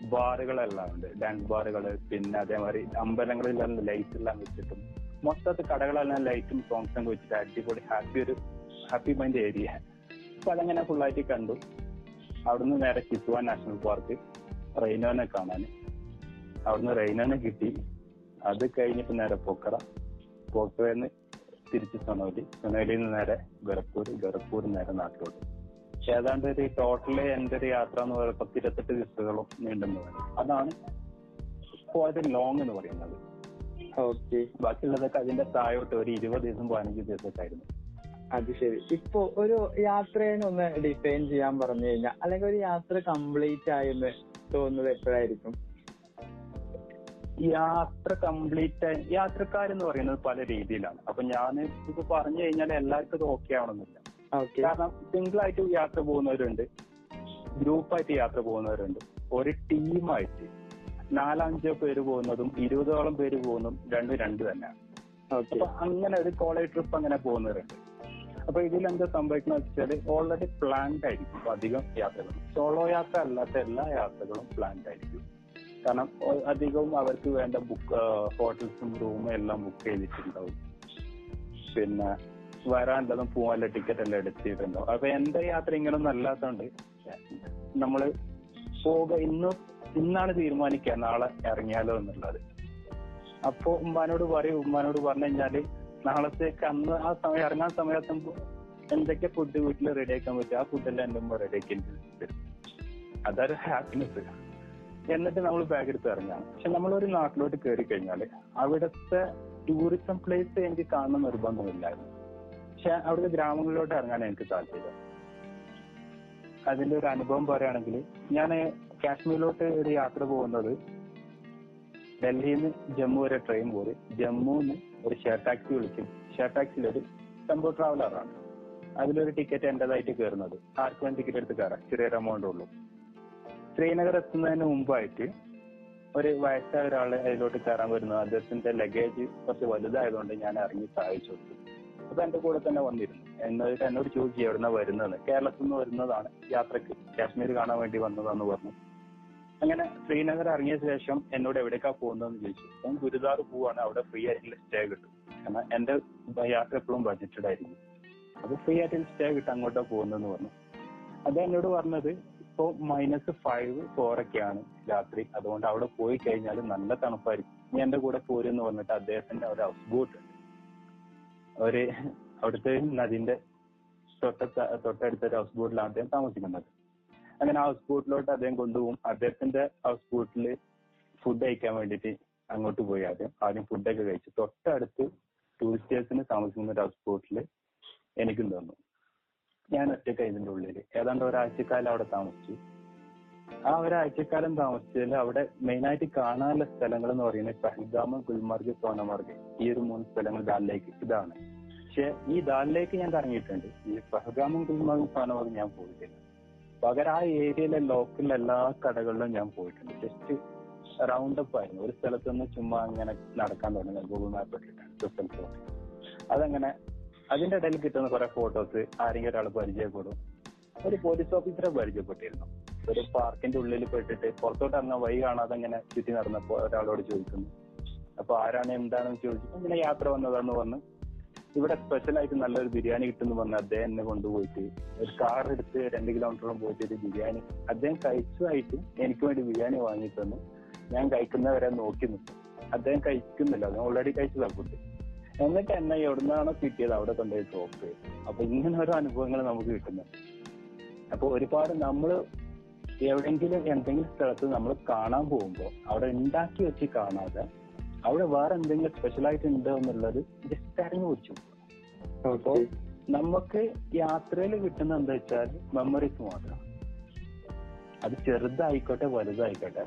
ബാറുകളെല്ലാം ഉണ്ട്. ഡാൻസ് ബാറുകൾ പിന്നെ അതേമാതിരി അമ്പലങ്ങളിലെല്ലാം ലൈറ്റ് എല്ലാം വെച്ചിട്ടും മൊത്തത്തിൽ കടകളെല്ലാം ലൈറ്റും സോങ്സും ഒക്കെ വെച്ചിട്ട് അടിപൊളി ഹാപ്പി ഒരു ഹാപ്പി മൈൻഡ് ഏരിയ അപ്പൊ അതങ്ങനെ ഫുള്ളായിട്ട് കണ്ടു. അവിടുന്ന് നേരെ കിസുവാൻ നാഷണൽ പാർക്ക് റെയിനോനെ കാണാൻ. അവിടുന്ന് റെയിനോനെ കിട്ടി. അത് കഴിഞ്ഞിട്ട് നേരെ പൊക്കറ. പൊക്കറന്ന് തിരിച്ച് സൊനോലി. സൊനോലിയിൽ നിന്ന് നേരെ ഗർപ്പൂർ ഗർപ്പൂർ നേരെ നാട്ടിലോട്ട്. പക്ഷെ ഏതാണ്ട് ഒരു ടോട്ടൽ എന്റെ ഒരു യാത്ര എന്ന് പറയുന്നത് പത്ത് ഇരുപത്തെട്ട് ദിവസങ്ങളും നീണ്ടുന്നതാണ് അതാണ് പോയത് ലോങ് എന്ന് പറയുന്നത്. ഓക്കെ ബാക്കിയുള്ളതൊക്കെ അതിന്റെ താഴോട്ട് ഒരു ഇരുപത് ദിവസം പതിനഞ്ച് ദിവസമൊക്കെ ആയിരുന്നു. അത് ശരി. ഇപ്പൊ ഒരു യാത്രേനെ ഒന്ന് ഡിഫൈൻ ചെയ്യാൻ പറഞ്ഞു കഴിഞ്ഞാൽ അല്ലെങ്കിൽ ഒരു യാത്ര കംപ്ലീറ്റ് ആയെന്ന് തോന്നുന്നത് എപ്പോഴായിരിക്കും? യാത്ര കംപ്ലീറ്റ് യാത്രക്കാരെന്ന് പറയുന്നത് പല രീതിയിലാണ്. അപ്പൊ ഞാൻ ഇത് പറഞ്ഞു കഴിഞ്ഞാൽ എല്ലാവർക്കും ഇത് ഓക്കെ ആവണമെന്നില്ല. കാരണം സിംഗിൾ ആയിട്ട് യാത്ര പോകുന്നവരുണ്ട്. ഗ്രൂപ്പായിട്ട് യാത്ര പോകുന്നവരുണ്ട്. ഒരു ടീമായിട്ട് നാലഞ്ചോ പേര് പോകുന്നതും ഇരുപതോളം പേര് പോകുന്നതും രണ്ടും രണ്ട് തന്നെയാണ്. അപ്പൊ അങ്ങനെ ഒരു കോളേജ് ട്രിപ്പ് അങ്ങനെ പോകുന്നവരുണ്ട്. അപ്പൊ ഇതിൽ എന്താ സംഭവിക്കുന്ന വെച്ചാൽ ഓൾറെഡി പ്ലാൻഡ് ആയിരിക്കും അധികം യാത്രകളും. സോളോ യാത്ര അല്ലാത്ത എല്ലാ യാത്രകളും പ്ലാൻഡ് ആയിരിക്കും. കാരണം അധികവും അവർക്ക് വേണ്ട ബുക്ക് ഹോട്ടൽസും റൂമും എല്ലാം ബുക്ക് ചെയ്തിട്ടുണ്ടാവും. പിന്നെ വരാനുള്ളതും പോകാനുള്ള ടിക്കറ്റ് എല്ലാം എടുത്തിട്ടുണ്ടാവും. അപ്പൊ എന്റെ യാത്ര ഇങ്ങനൊന്നും അല്ലാത്തതുകൊണ്ട് നമ്മൾ പോക ഇന്ന് ഇന്നാണ് തീരുമാനിക്കുക. നാളെ ഇറങ്ങിയാലോ എന്നുള്ളത്. അപ്പൊ ഉമ്മാനോട് പറയും. ഉമ്മാനോട് പറഞ്ഞു കഴിഞ്ഞാൽ നാളത്തേക്ക് അന്ന് ആ സമയം ഇറങ്ങാൻ സമയത്ത് എന്തൊക്കെ ഫുഡ് വീട്ടിൽ റെഡി ആക്കാൻ പറ്റും? ആ ഫുഡെല്ലാം എന്റെ ഉമ്മ റെഡി തരും. അതൊരു ഹാപ്പിനെസ് എന്നിട്ട് നമ്മൾ ബാഗ് എടുത്ത് ഇറങ്ങാം പക്ഷെ നമ്മൾ ഒരു നാട്ടിലോട്ട് കയറി കഴിഞ്ഞാൽ അവിടുത്തെ ടൂറിസം പ്ലേസ് എനിക്ക് കാണണം നിർബന്ധമില്ലായിരുന്നു. പക്ഷെ അവിടുത്തെ ഗ്രാമങ്ങളിലോട്ട് ഇറങ്ങാൻ എനിക്ക് താല്പര്യം. അതിന്റെ ഒരു അനുഭവം പറയുകയാണെങ്കിൽ ഞാൻ കാശ്മീരിലോട്ട് ഒരു യാത്ര പോകുന്നത് ഡൽഹിയിൽ നിന്ന് ജമ്മു വരെ ട്രെയിൻ പോയി. ജമ്മുന്ന് ഒരു ഷെയർ ടാക്സി വിളിക്കും. ഷെയർ ടാക്സിയിലൊരു ടെമ്പോ ട്രാവലറാണ് അതിലൊരു ടിക്കറ്റ് എന്റേതായിട്ട് കയറുന്നത്. ആർക്കും ടിക്കറ്റ് എടുത്ത് കയറാം? ചെറിയൊരു എമൗണ്ട് ഉള്ളൂ. ശ്രീനഗർ എത്തുന്നതിന് മുമ്പായിട്ട് ഒരു വയസ്സായ ഒരാൾ അതിലോട്ട് കയറാൻ വരുന്നു. അദ്ദേഹത്തിന്റെ ലഗേജ് കുറച്ച് വലുതായതുകൊണ്ട് ഞാൻ ഇറങ്ങി സഹായിച്ചു കൊടുത്തു അപ്പൊ എന്റെ കൂടെ തന്നെ വന്നിരുന്നു. എന്നിട്ട് എന്നോട് ചോദിച്ചു എവിടുന്ന വരുന്നത് കേരളത്തിൽ നിന്ന് വരുന്നതാണ് യാത്രയ്ക്ക് കാശ്മീർ കാണാൻ വേണ്ടി വന്നതാന്ന് പറഞ്ഞു. അങ്ങനെ ശ്രീനഗർ ഇറങ്ങിയ ശേഷം എന്നോട് എവിടേക്കാ പോകുന്നതെന്ന് ചോദിച്ചു. ഞാൻ ഗുരുദാർ പോവാണ്. അവിടെ ഫ്രീ ആയിട്ടുള്ള സ്റ്റേ കിട്ടും. കാരണം എന്റെ യാത്ര എപ്പോഴും ബഡ്ജറ്റഡ് ആയിരിക്കും. അപ്പൊ ഫ്രീ ആയിട്ടുള്ള സ്റ്റേ കിട്ടും അങ്ങോട്ടാ പോകുന്നതെന്ന് പറഞ്ഞു. അത് എന്നോട് പറഞ്ഞത് ഇപ്പൊ മൈനസ് ഫൈവ് ഫോർ ഒക്കെയാണ് രാത്രി. അതുകൊണ്ട് അവിടെ പോയി കഴിഞ്ഞാൽ നല്ല തണുപ്പായിരിക്കും. നീ എന്റെ കൂടെ പോരെന്ന് പറഞ്ഞിട്ട് അദ്ദേഹത്തിന്റെ ഒരു ഹൗസ് ബോട്ട് ഉണ്ട്. ഒരു അവിടുത്തെ നദിന്റെ തൊട്ട തൊട്ടടുത്ത ഒരു ഹൗസ് ബോട്ടിലാണ് അദ്ദേഹം താമസിക്കുന്നത്. അങ്ങനെ ഹൗസ് ബോട്ടിലോട്ട് അദ്ദേഹം കൊണ്ടുപോകും. അദ്ദേഹത്തിന്റെ ഹൗസ് ബോട്ടിൽ ഫുഡ് കഴിക്കാൻ വേണ്ടിയിട്ട് അങ്ങോട്ട് പോയി ആദ്യം. ആദ്യം ഫുഡൊക്കെ കഴിച്ചു തൊട്ടടുത്ത് ടൂറിസ്റ്റേഴ്സിന് താമസിക്കുന്ന ഒരു ഹൗസ് ബോട്ടിൽ എനിക്കും തന്നു. ഞാൻ ഒറ്റയ്ക്ക് ഇതിന്റെ ഉള്ളിൽ ഏതാണ്ട് ഒരാഴ്ചക്കാലം അവിടെ താമസിച്ചു. ആ ഒരാഴ്ചക്കാലം താമസിച്ചതിൽ അവിടെ മെയിനായിട്ട് കാണാനുള്ള സ്ഥലങ്ങൾ എന്ന് പറയുന്നത് പഹൽഗാമ ഗുൽമർഗ് സോനമർഗ് ഈ ഒരു മൂന്ന് സ്ഥലങ്ങൾ ദാൽ ലേക്ക് ഇതാണ്. പക്ഷെ ഈ ദാൽ ലേക്ക് ഞാൻ ഇറങ്ങിയിട്ടുണ്ട് ഈ പഹൽഗാമും ഗുൽമർഗും സോനമർഗ് ഞാൻ പോയിട്ടില്ല. പകരം ആ ഏരിയയിലെ ലോക്കൽ എല്ലാ കടകളിലും ഞാൻ പോയിട്ടുണ്ട്. ജസ്റ്റ് റൗണ്ട് അപ്പ് ആയിരുന്നു. ഒരു സ്ഥലത്ത് നിന്ന് ചുമ്മാ അങ്ങനെ നടക്കാൻ തുടങ്ങി. ഗൂഗിൾ മാപ്പ് ഇട്ടിട്ടാണ്. അതങ്ങനെ അതിന്റെ ഇടയിൽ കിട്ടുന്ന കുറെ ഫോട്ടോസ് ആരെങ്കിലും ഒരാൾ പരിചയപ്പെടും. ഒരു പോലീസ് ഓഫീസറെ പരിചയപ്പെട്ടിരുന്നു. ഒരു പാർക്കിന്റെ ഉള്ളിൽ പെട്ടിട്ട് പുറത്തോട്ട് ഇറങ്ങാൻ വഴി കാണാതെ ഇങ്ങനെ ചുറ്റി നടന്നപ്പോ ഒരാളോട് ചോദിക്കുന്നു. അപ്പൊ ആരാണ്? എന്താണെന്ന് ചോദിച്ചപ്പോൾ ഇങ്ങനെ യാത്ര വന്നതാണെന്ന് പറഞ്ഞ് ഇവിടെ സ്പെഷ്യൽ ആയിട്ട് നല്ലൊരു ബിരിയാണി കിട്ടുന്നു പറഞ്ഞ് അദ്ദേഹം എന്നെ കൊണ്ടുപോയിട്ട് ഒരു കാർ എടുത്ത് രണ്ട് കിലോമീറ്ററോളം പോയിട്ട് ഒരു ബിരിയാണി അദ്ദേഹം കഴിച്ചതായിട്ട് എനിക്ക് വേണ്ടി ബിരിയാണി വാങ്ങി തന്നു ഞാൻ കഴിക്കുന്നവരെ നോക്കി നിന്നു. അദ്ദേഹം കഴിക്കുന്നില്ല. അദ്ദേഹം ഓൾറെഡി കഴിച്ചതാ ഫുഡ് എന്നിട്ട് എന്നെ എവിടുന്നാണോ കിട്ടിയത് അവിടെ കൊണ്ടുപോയി ഡ്രോപ്പ് ചെയ്തു. അപ്പൊ ഇങ്ങനെ ഓരോ അനുഭവങ്ങൾ നമുക്ക് കിട്ടുന്നുണ്ട്. അപ്പൊ ഒരുപാട് നമ്മൾ എവിടെങ്കിലും എന്തെങ്കിലും സ്ഥലത്ത് നമ്മൾ കാണാൻ പോകുമ്പോൾ അവിടെ ഉണ്ടാക്കി വെച്ച് കാണാതെ അവിടെ വേറെ എന്തെങ്കിലും സ്പെഷ്യൽ ആയിട്ട് ഉണ്ടോ എന്നുള്ളത് ജസ്റ്റ് അറിഞ്ഞു വെച്ചു അപ്പോ നമുക്ക് യാത്രയിൽ കിട്ടുന്ന എന്താ വെച്ചാൽ മെമ്മറീസ് മാത്രം. അത് ചെറുതായിക്കോട്ടെ വലുതായിക്കോട്ടെ.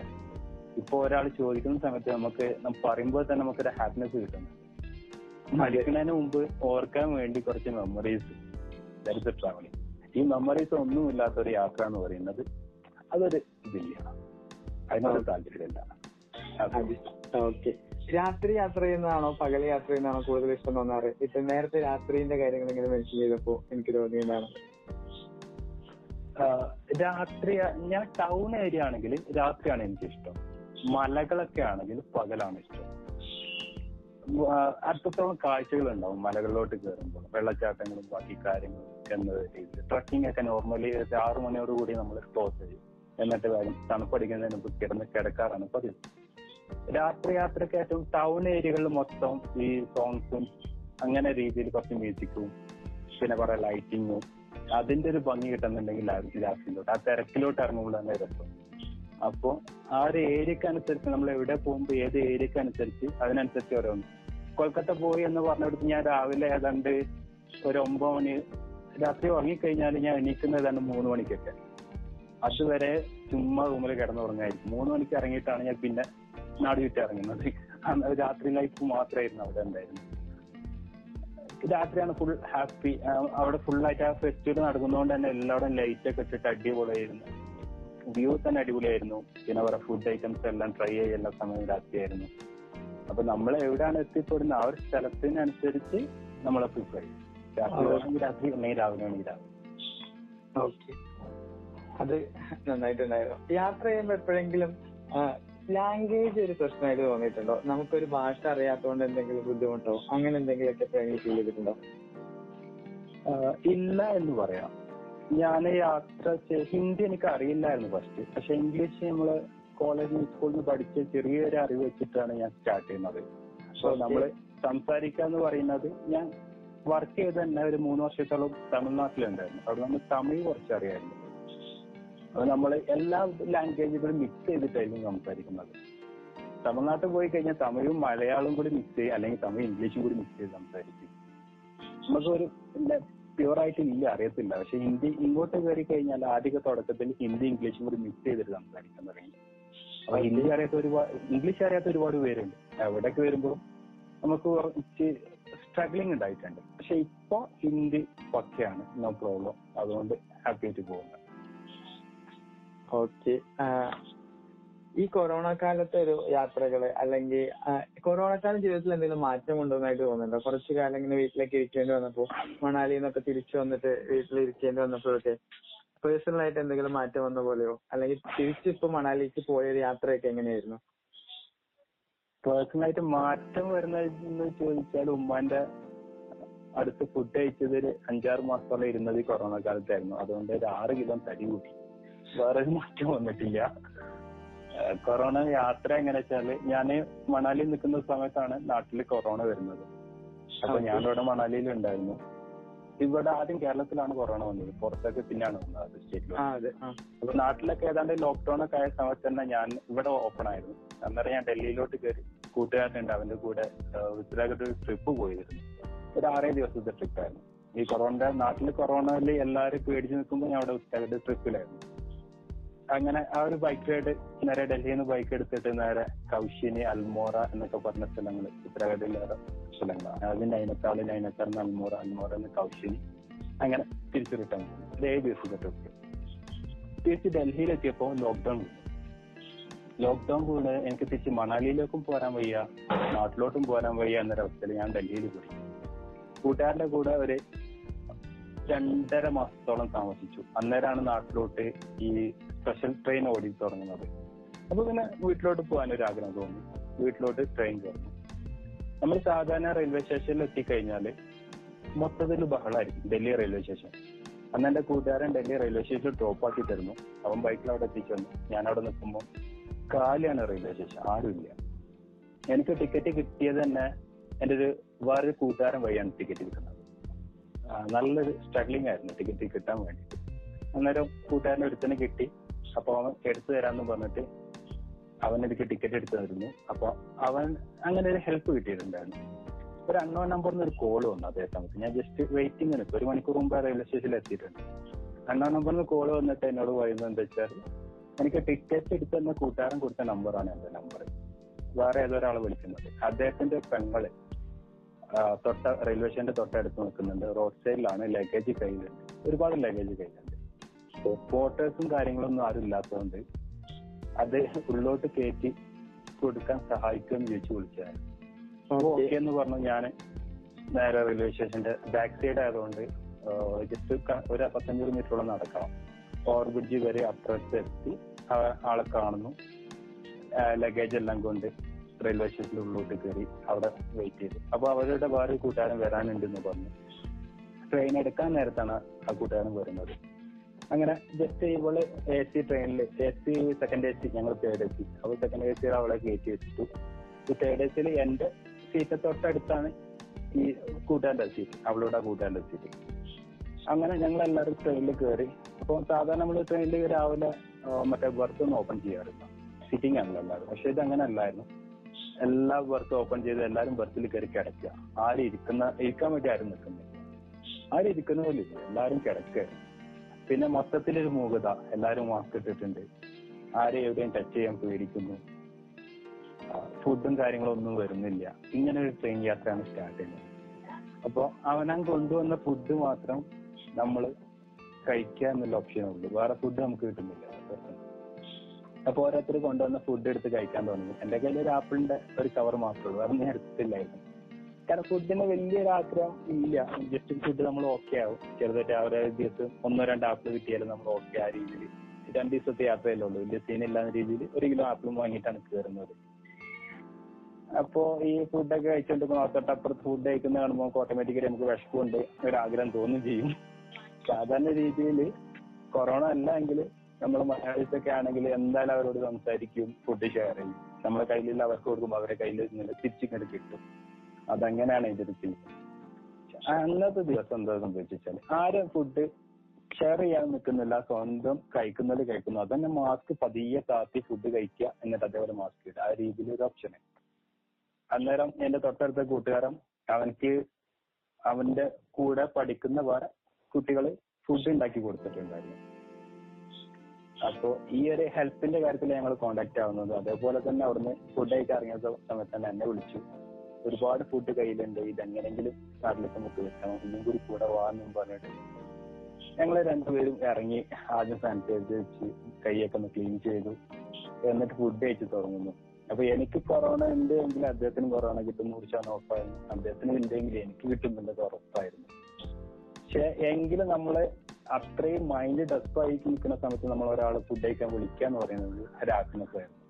ഇപ്പൊ ഒരാൾ ചോദിക്കുന്ന സമയത്ത് നമുക്ക് പറയുമ്പോൾ തന്നെ നമുക്കൊരു ഹാപ്പിനെസ് കിട്ടുന്നു. മരിക്കുന്നതിന് മുമ്പ് ഓർക്കാൻ വേണ്ടി കുറച്ച് മെമ്മറീസ് ദരിദ്ര ട്രാവലിംഗ് ഈ മെമ്മറീസ് ഒന്നും ഇല്ലാത്ത ഒരു യാത്ര എന്ന് പറയുന്നത് അതൊരു ഇതില്ല അതിനൊരു താല്പര്യമില്ല. ഓക്കെ. രാത്രി യാത്ര ചെയ്യുന്നതാണോ പകൽ യാത്ര ചെയ്യുന്നതാണോ കൂടുതൽ ഇഷ്ടം തോന്നാറ്? ഇപ്പൊ നേരത്തെ രാത്രിന്റെ കാര്യങ്ങൾ ഇങ്ങനെ മെൻഷൻ ചെയ്തപ്പോ എനിക്ക് തോന്നിയതാണ് രാത്രി ഞാൻ ടൗൺ ഏരിയ ആണെങ്കിൽ രാത്രിയാണ് എനിക്ക് ഇഷ്ടം മലകളൊക്കെ ആണെങ്കിൽ പകലാണ് ഇഷ്ടം. അത്രത്തോളം കാഴ്ചകൾ ഉണ്ടാവും മലകളിലോട്ട് കയറുമ്പോൾ വെള്ളച്ചാട്ടങ്ങളും ബാക്കി കാര്യങ്ങളും എന്നത് ട്രക്കിംഗ് ഒക്കെ നോർമലി ആറു മണിയോട് കൂടി നമ്മൾ ക്ലോസ് ചെയ്യും. എന്നിട്ട് വരും തണുപ്പടിക്കുന്നതിന് മുമ്പ് കിടന്ന് കിടക്കാറാണ് പതിവ്. രാത്രി യാത്രയ്ക്ക് ഏറ്റവും ടൗൺ ഏരിയകളിൽ മൊത്തം ഈ സോങ്സും അങ്ങനെ രീതിയിൽ കുറച്ച് മ്യൂസിക്കും പിന്നെ കുറെ ലൈറ്റിങ്ങും അതിന്റെ ഒരു ഭംഗി കിട്ടുന്നുണ്ടെങ്കിൽ രാത്രിയിലോട്ട്. ആ തിരക്കിലോട്ട് ഇറങ്ങുമ്പോഴാണ് രസം. അപ്പോ ആ ഒരു ഏരിയക്ക് അനുസരിച്ച് നമ്മൾ എവിടെ പോകുമ്പോൾ ഏത് ഏരിയക്ക് അനുസരിച്ച് അതിനനുസരിച്ച് ഓരോന്ന്. കൊൽക്കത്ത പോയി എന്ന് പറഞ്ഞെടുത്ത് ഞാൻ രാവിലെ ഏതാണ്ട് ഒരു ഒമ്പത് മണി രാത്രി ഉറങ്ങിക്കഴിഞ്ഞാൽ ഞാൻ എണീക്കുന്നത് ഏതാണ്ട് മൂന്ന് മണിക്കൊക്കെ. അതുവരെ ചുമ്മാ റൂമിൽ കിടന്നുറങ്ങായിരിക്കും മൂന്ന് മണിക്ക് ഇറങ്ങിയിട്ടാണ് ഞാൻ പിന്നെ നാട് ചുറ്റി ഇറങ്ങുന്നത്. രാത്രി ലൈഫ് മാത്രമായിരുന്നു അവിടെ ഉണ്ടായിരുന്നത്. രാത്രിയാണ് ഫുൾ ഹാപ്പി. അവിടെ ഫുൾ ആയിട്ട് ആ ഫെസ്റ്റിവൽ നടക്കുന്നതുകൊണ്ട് തന്നെ എല്ലാവരും ലൈറ്റ് ഒക്കെ ഇട്ടിട്ട് അടിപൊളിയായിരുന്നു. വ്യൂ തന്നെ അടിപൊളിയായിരുന്നു. പിന്നെ അവരുടെ ഫുഡ് ഐറ്റംസ് എല്ലാം ട്രൈ ചെയ്യുന്ന സമയം രാത്രിയായിരുന്നു. അപ്പൊ നമ്മൾ എവിടെയാണ് എത്തിപ്പെടുന്നത്? ആ ഒരു സ്ഥലത്തിനനുസരിച്ച് നമ്മളെ പ്രിപ്പയർ ചെയ്യും. രാത്രി രാത്രി ഉണ്ടെങ്കിൽ രാവിലെ ഉണ്ടെങ്കിൽ രാവിലെ. ഓക്കെ അത് നന്നായിട്ടുണ്ടായിരുന്നു. യാത്ര ചെയ്യുമ്പോ എപ്പോഴെങ്കിലും ലാംഗ്വേജ് ഒരു പ്രശ്നമായിട്ട് തോന്നിയിട്ടുണ്ടോ? നമുക്കൊരു ഭാഷ അറിയാത്തതുകൊണ്ട് എന്തെങ്കിലും ബുദ്ധിമുട്ടോ അങ്ങനെ എന്തെങ്കിലുമൊക്കെ എപ്പോഴെങ്കിലും ഫീൽ ചെയ്തിട്ടുണ്ടോ ഇല്ല എന്ന് പറയാം. ഞാൻ യാത്ര ഹിന്ദി എനിക്ക് അറിയില്ലായിരുന്നു ഫസ്റ്റ് പക്ഷെ ഇംഗ്ലീഷ് നമ്മൾ കോളേജിൽ സ്കൂളിൽ നിന്ന് പഠിച്ച ചെറിയൊരു അറിവ് വെച്ചിട്ടാണ് ഞാൻ സ്റ്റാർട്ട് ചെയ്യുന്നത്. അപ്പൊ Okay. നമ്മൾ സംസാരിക്കുക എന്ന് പറയുന്നത് ഞാൻ വർക്ക് ചെയ്ത് തന്നെ ഒരു മൂന്ന് വർഷത്തോളം തമിഴ്നാട്ടിലുണ്ടായിരുന്നു. അവിടെ നമ്മൾ തമിഴ് കുറച്ച് അറിയായിരുന്നു അത് നമ്മൾ എല്ലാ ലാംഗ്വേജുകളും മിക്സ് ചെയ്തിട്ടായിരുന്നു സംസാരിക്കുന്നത്. തമിഴ്നാട്ടിൽ പോയി കഴിഞ്ഞാൽ തമിഴും മലയാളവും കൂടി മിക്സ് ചെയ്യും അല്ലെങ്കിൽ തമിഴ് ഇംഗ്ലീഷും കൂടി മിക്സ് ചെയ്ത് സംസാരിക്കും. നമുക്കൊരു പ്യൂർ ആയിട്ട് ഇല്ല അറിയത്തില്ല. പക്ഷെ ഹിന്ദി ഇങ്ങോട്ട് കയറി കഴിഞ്ഞാൽ ആദ്യ തുടക്കത്തിൽ ഹിന്ദി ഇംഗ്ലീഷും കൂടി മിക്സ് ചെയ്തിട്ട് സംസാരിക്കാൻ തുടങ്ങി അപ്പൊ ഹിന്ദി അറിയാത്ത ഒരുപാട് ഇംഗ്ലീഷ് അറിയാത്ത ഒരുപാട് പേരുണ്ട്. അവിടേക്ക് വരുമ്പോൾ നമുക്ക് കുറച്ച് സ്ട്രഗ്ലിംഗ് ഉണ്ടായിട്ടുണ്ട്. പക്ഷെ ഇപ്പൊ ഹിന്ദി പക്കയാണ് നോ പ്രോബ്ലം അതുകൊണ്ട് ഹാപ്പി ആയിട്ട് പോകുന്നത് ഓക്കെ ഈ കൊറോണ കാലത്തെ ഒരു യാത്രകൾ അല്ലെങ്കിൽ കൊറോണ കാലം ജീവിതത്തിൽ എന്തെങ്കിലും മാറ്റം കൊണ്ടുവന്നതായിട്ട് തോന്നുന്നുണ്ടോ? കുറച്ച് കാലം ഇങ്ങനെ വീട്ടിലേക്ക് ഇരിക്കേണ്ടി വന്നപ്പോ നിന്നൊക്കെ തിരിച്ചു വന്നിട്ട് വീട്ടിൽ ഇരിക്കേണ്ടി വന്നപ്പോഴൊക്കെ പേഴ്സണൽ ആയിട്ട് എന്തെങ്കിലും മാറ്റം വന്ന പോലെയോ? അല്ലെങ്കിൽ തിരിച്ചിപ്പോ മണാലിക്ക് പോയ ഒരു യാത്രയൊക്കെ എങ്ങനെയായിരുന്നു? പേഴ്സണൽ ആയിട്ട് മാറ്റം വരുന്നതെന്ന് ചോദിച്ചാൽ ഉമ്മാന്റെ അടുത്ത് ഫുഡ് കഴിച്ചത് ഒരു അഞ്ചാറ് മാസത്തോളം ഇരുന്നത് ഈ കൊറോണ കാലത്തായിരുന്നു അതുകൊണ്ട് ഒരു ആറ് കിലോ തടി കൂടി. ഒരു മാറ്റം വന്നിട്ടില്ല. കൊറോണ യാത്ര എങ്ങനെ വെച്ചാൽ ഞാൻ മണാലിയിൽ നിൽക്കുന്ന സമയത്താണ് നാട്ടിൽ കൊറോണ വരുന്നത്. അപ്പൊ. ഞാനിവിടെ മണാലിയിൽ ഉണ്ടായിരുന്നു ഇവിടെ ആദ്യം കേരളത്തിലാണ് കൊറോണ വന്നത്. പുറത്തൊക്കെ പിന്നെയാണ് വന്നത് സ്റ്റേറ്റിൽ അതെ. അപ്പൊ നാട്ടിലൊക്കെ ഏതാണ്ട് ലോക്ക്ഡൌൺ ഒക്കെ ആയ സമയത്ത് തന്നെ ഞാൻ ഇവിടെ ഓപ്പൺ ആയിരുന്നു. അന്നേരം ഞാൻ ഡൽഹിയിലോട്ട് കയറി കൂട്ടുകാരനുണ്ട്. അവന്റെ കൂടെ ഉത്തരാഖണ്ഡ് ഒരു ട്രിപ്പ് പോയിരുന്നു. ഒരു ആറേ ദിവസത്തെ ട്രിപ്പ് ആയിരുന്നു. ഈ കൊറോണ നാട്ടിൽ കൊറോണയിൽ എല്ലാവരും പേടിച്ചു നിൽക്കുമ്പോൾ ഞാൻ അവിടെ ഉത്തരാഖണ്ഡ് ട്രിപ്പിലായിരുന്നു അങ്ങനെ ആ ഒരു ബൈക്ക് റൈഡ് നേരെ ഡൽഹിയിൽ നിന്ന് ബൈക്ക് എടുത്തിട്ട് നേരെ കൗശിനി അൽമോറ എന്നൊക്കെ പറഞ്ഞ സ്ഥലങ്ങൾ ഉത്തരാഖണ്ഡിലെ സ്ഥലങ്ങളാണ്. അത് നൈനത്താൾ നൈനത്താൽ അൽമോറ അൽമോറ എന്ന് കൗശിനി. അങ്ങനെ തിരിച്ചു റിട്ടേൺ ഒരു ഏഴ് ദിവസത്തെ ട്രിപ്പ് തിരിച്ച് ഡൽഹിയിലെത്തിയപ്പോ ലോക്ക്ഡൌൺ ലോക്ക്ഡൌൺ കൂടെ എനിക്ക് തിരിച്ച് മണാലിയിലേക്കും പോരാൻ വയ്യ നാട്ടിലോട്ടും പോരാൻ വയ്യ എന്നൊരവസ്ഥയിൽ ഞാൻ ഡൽഹിയിൽ പോയി. കൂട്ടുകാരുടെ കൂടെ ഒരു രണ്ടര മാസത്തോളം താമസിച്ചു. അന്നേരമാണ് നാട്ടിലോട്ട് ഈ സ്പെഷ്യൽ ട്രെയിൻ ഓടി തുടങ്ങുന്നത്. അപ്പൊ പിന്നെ വീട്ടിലോട്ട് പോകാൻ ഒരു ആഗ്രഹം തോന്നി. വീട്ടിലോട്ട് ട്രെയിൻ കയറുന്നു. നമ്മൾ സാധാരണ റെയിൽവേ സ്റ്റേഷനിൽ എത്തിക്കഴിഞ്ഞാൽ മൊത്തത്തിൽ ബഹളായിരിക്കും. Delhi railway station. അന്ന് എന്റെ കൂട്ടുകാരൻ ഡൽഹി റെയിൽവേ സ്റ്റേഷൻ ഡ്രോപ്പ് ആക്കി തരുന്നു. അവൻ ബൈക്കിൽ അവിടെ എത്തിച്ചു വന്നു ഞാൻ അവിടെ നിൽക്കുമ്പോൾ കാലിയാണ് റെയിൽവേ സ്റ്റേഷൻ. ആരുമില്ല എനിക്ക് ടിക്കറ്റ് കിട്ടിയത് തന്നെ എന്റെ ഒരു വേറൊരു കൂട്ടുകാരൻ വഴിയാണ് ടിക്കറ്റ് കിട്ടുന്നത്. നല്ലൊരു സ്ട്രഗ്ലിംഗ് ആയിരുന്നു ടിക്കറ്റ് കിട്ടാൻ വേണ്ടിയിട്ട്. അന്നേരം കൂട്ടുകാരൻ ഒരുത്തനെ കിട്ടി. അപ്പൊ അവൻ എടുത്തു തരാന്ന് പറഞ്ഞിട്ട് അവൻ എനിക്ക് ടിക്കറ്റ് എടുത്തു തരുന്നു അപ്പൊ അവൻ അങ്ങനെ ഒരു ഹെൽപ്പ് കിട്ടിയിട്ടുണ്ടായിരുന്നു. ഒരു അണ്ണോ നിന്ന് ഒരു കോൾ വന്നു അതേ സമയത്ത് ഞാൻ ജസ്റ്റ് വെയിറ്റിംഗ് നിൽക്കും ഒരു മണിക്കൂർ മുമ്പ് റെയിൽവേ സ്റ്റേഷനിൽ എത്തിയിട്ടുണ്ട്. അണ്ണോ നിന്ന് കോൾ വന്നിട്ട് എന്നോട് പറയുന്നത് എന്താ വെച്ചാൽ എനിക്ക് ടിക്കറ്റ് എടുത്ത് തന്ന കൂട്ടുകാരൻ കൊടുത്ത നമ്പറാണ് എന്റെ നമ്പർ വേറെ ഏതോ ഒരാൾ വിളിക്കുന്നത്. അദ്ദേഹത്തിന്റെ പെങ്ങൾ തൊട്ട റെയിൽവേ സ്റ്റേഷന്റെ തൊട്ടടുത്ത് നിൽക്കുന്നുണ്ട്. റോഡ് സൈഡിലാണ് ലഗേജ് കയ്യിലുണ്ട്. ഒരുപാട് ലഗേജ് കയ്യിലുണ്ട്. പോർട്ടേഴ്സും കാര്യങ്ങളൊന്നും ആരും ഇല്ലാത്തതുകൊണ്ട് അത് ഉള്ളോട്ട് കയറ്റി കൊടുക്കാൻ സഹായിക്കുമെന്ന് ചോദിച്ചു വിളിച്ചതാണ്. ഓക്കെ എന്ന് പറഞ്ഞു ഞാൻ നേരെ റെയിൽവേ സ്റ്റേഷന്റെ ബാക്ക് സൈഡ് ആയതുകൊണ്ട് ജസ്റ്റ് ഒരു പത്തഞ്ഞൂറ് മീറ്ററോളം നടക്കണം ഓവർബ്രിഡ്ജ് വരെ അപ്പുറത്ത് എത്തി ആളെ കാണുന്നു. ലഗേജ് എല്ലാം കൊണ്ട് റെയിൽവേ സ്റ്റേഷന്റെ ഉള്ളിലോട്ട് കയറി അവിടെ വെയിറ്റ് ചെയ്തു. അപ്പൊ അവരുടെ വേറെ കൂട്ടുകാരൻ വരാനുണ്ടെന്ന് പറഞ്ഞു. ട്രെയിൻ എടുക്കാൻ നേരത്താണ് ആ കൂട്ടുകാരൻ വരുന്നത്. അങ്ങനെ ജസ്റ്റ് ഇവൾ എ സി ട്രെയിനിൽ A C second A C ഞങ്ങൾ തേർഡ് എ സി അപ്പൊ സെക്കൻഡ് എ സിയിൽ അവളെ കയറ്റി വെച്ചിട്ടു. ഈ തേർഡ് എ സിയിൽ എന്റെ സീറ്റ് തൊട്ടടുത്താണ് ഈ കൂട്ടാന്റെ സീറ്റ് അവളുടെ ആ കൂട്ടുകാരന്റെ സീറ്റ് അങ്ങനെ ഞങ്ങൾ എല്ലാവരും ട്രെയിനിൽ കയറി അപ്പോൾ സാധാരണ നമ്മൾ ട്രെയിനിൽ രാവിലെ മറ്റേ ബർത്ത് ഒന്ന് ഓപ്പൺ ചെയ്യാറില്ല. സിറ്റിംഗ് ആണല്ലോ എല്ലാവരും പക്ഷെ ഇത് അങ്ങനെ അല്ലായിരുന്നു. എല്ലാ ബർത്തും ഓപ്പൺ ചെയ്ത് എല്ലാവരും ബർത്തിൽ കയറി കിടക്കുക. ആരും ഇരിക്കുന്ന ഇരിക്കാൻ വേണ്ടി ആരും നിൽക്കുന്നില്ല. ആരും ഇരിക്കുന്ന പോലും ഇല്ല എല്ലാവരും കിടക്കുക. പിന്നെ മൊത്തത്തിലൊരു മൂകത. എല്ലാരും മാസ്ക് ഇട്ടിട്ടുണ്ട്. ആരെയും എവിടെയും ടച്ച് ചെയ്യാൻ പേടിക്കുന്നു. ഫുഡും കാര്യങ്ങളും ഒന്നും വരുന്നില്ല. ഇങ്ങനെ ഒരു ട്രെയിൻ യാത്രയാണ് സ്റ്റാർട്ട് ചെയ്യുന്നത്. അപ്പൊ അവനാൻ കൊണ്ടുവന്ന ഫുഡ് മാത്രം നമ്മൾ കഴിക്കുക എന്നുള്ള ഓപ്ഷനേ ഉള്ളൂ. വേറെ ഫുഡ് നമുക്ക് കിട്ടുന്നില്ല. അപ്പൊ ഓരോരുത്തർ കൊണ്ടുവന്ന ഫുഡ് എടുത്ത് കഴിക്കാൻ തുടങ്ങി. എന്റെ കയ്യിൽ ഒരു ആപ്പിളിന്റെ ഒരു കവർ മാത്രമേ ഉള്ളൂ. അത് ഞാൻ കാരണം ഫുഡിന് വലിയൊരു ആഗ്രഹം ഇല്ല. ജസ്റ്റ് ഫുഡ് നമ്മൾ ഓക്കെ ആവും. ചെറുതായിട്ട് ആ ഒരു ദിവസം ഒന്നോ രണ്ടോ ആപ്പിൾ കിട്ടിയാലും നമ്മൾ ഓക്കെ ആ രീതിയിൽ രണ്ട് ദിവസത്തെ യാത്രയല്ലേ ഉള്ളൂ. വലിയ സീൻ ഇല്ലാന്ന രീതിയിൽ ഒരു കിലോ ആപ്പിളും വാങ്ങിയിട്ടാണ് കയറുന്നത് അപ്പോ ഈ ഫുഡൊക്കെ കഴിച്ചുകൊണ്ടിരിക്കുമ്പോൾ തൊട്ടപ്പുറത്ത് ഫുഡ് കഴിക്കുന്ന കാണുമ്പോൾ ഓട്ടോമാറ്റിക്കലി നമുക്ക് വിശപ്പുണ്ട്. ഒരു ആഗ്രഹം തോന്നുകയും ചെയ്യും. സാധാരണ രീതിയിൽ കൊറോണ അല്ല എങ്കിൽ നമ്മൾ മലയാളീസൊക്കെ ആണെങ്കിൽ എന്തായാലും അവരോട് സംസാരിക്കും ഫുഡ് ഷെയർ ചെയ്യും. നമ്മളെ കയ്യിലുള്ള അവർക്ക് കൊടുക്കുമ്പോൾ അവരുടെ കയ്യിൽ ഇങ്ങനെ തിരിച്ചിങ്ങോട്ട് കിട്ടും. അതങ്ങനെയാണ് ഇതിന്റെ തീം അന്നത്തെ ദിവസം എന്താ സംഭവിച്ചാൽ ആരും ഫുഡ് ഷെയർ ചെയ്യാൻ നിൽക്കുന്നില്ല സ്വന്തം കഴിക്കുന്നത് കഴിക്കുന്നു. അതന്നെ മാസ്ക് പതിയെ താത്തി ഫുഡ് കഴിക്കുക എന്നിട്ട് അതേപോലെ മാസ്ക് ഇടുക. ആ രീതിയിൽ ഒരു ഓപ്ഷൻ അന്നേരം എന്റെ തൊട്ടടുത്ത കൂട്ടുകാരൻ അവനക്ക് അവന്റെ കൂടെ പഠിക്കുന്ന വേറെ കുട്ടികൾ ഫുഡ് ഉണ്ടാക്കി കൊടുത്തിട്ടുണ്ടായിരുന്നു. അപ്പോ ഈ ഒരു ഹെൽപ്പിന്റെ കാര്യത്തിൽ ഞങ്ങൾ കോണ്ടാക്ട് ആവുന്നത്. അതേപോലെ തന്നെ അവിടുന്ന് ഫുഡ് കഴിക്കാൻ ഇറങ്ങിയ സമയത്ത് തന്നെ എന്നെ വിളിച്ചു. ഒരുപാട് ഫുഡ് കയ്യിലുണ്ട്. ഇതെങ്ങനെങ്കിലും നാട്ടിലേക്ക് നമുക്ക് വെക്കണം ഇന്നും കൂടി കൂടെ വാന്നും പറഞ്ഞിട്ട് ഞങ്ങൾ രണ്ടുപേരും ഇറങ്ങി ആദ്യം സാനിറ്റൈസ് വെച്ച് കൈയൊക്കെ ഒന്ന് ക്ലീൻ ചെയ്തു. എന്നിട്ട് ഫുഡ് കഴിച്ച് തുടങ്ങുന്നു. അപ്പൊ എനിക്ക് കൊറോണ ഉണ്ട് എങ്കിൽ അദ്ദേഹത്തിന് കൊറോണ കിട്ടുന്ന കുറിച്ചാണ് ഉറപ്പായിരുന്നു. അദ്ദേഹത്തിന് ഇല്ലെങ്കിൽ എനിക്ക് കിട്ടുന്നുണ്ട് ഉറപ്പായിരുന്നു. പക്ഷെ എങ്കിലും നമ്മൾ അത്രയും മൈൻഡ് ഡെസ്പായി നിൽക്കുന്ന സമയത്ത് നമ്മൾ ഒരാളെ ഫുഡ് കഴിക്കാൻ വിളിക്കുക എന്ന് പറയുന്നത് ഒരു happiness ആയിരുന്നു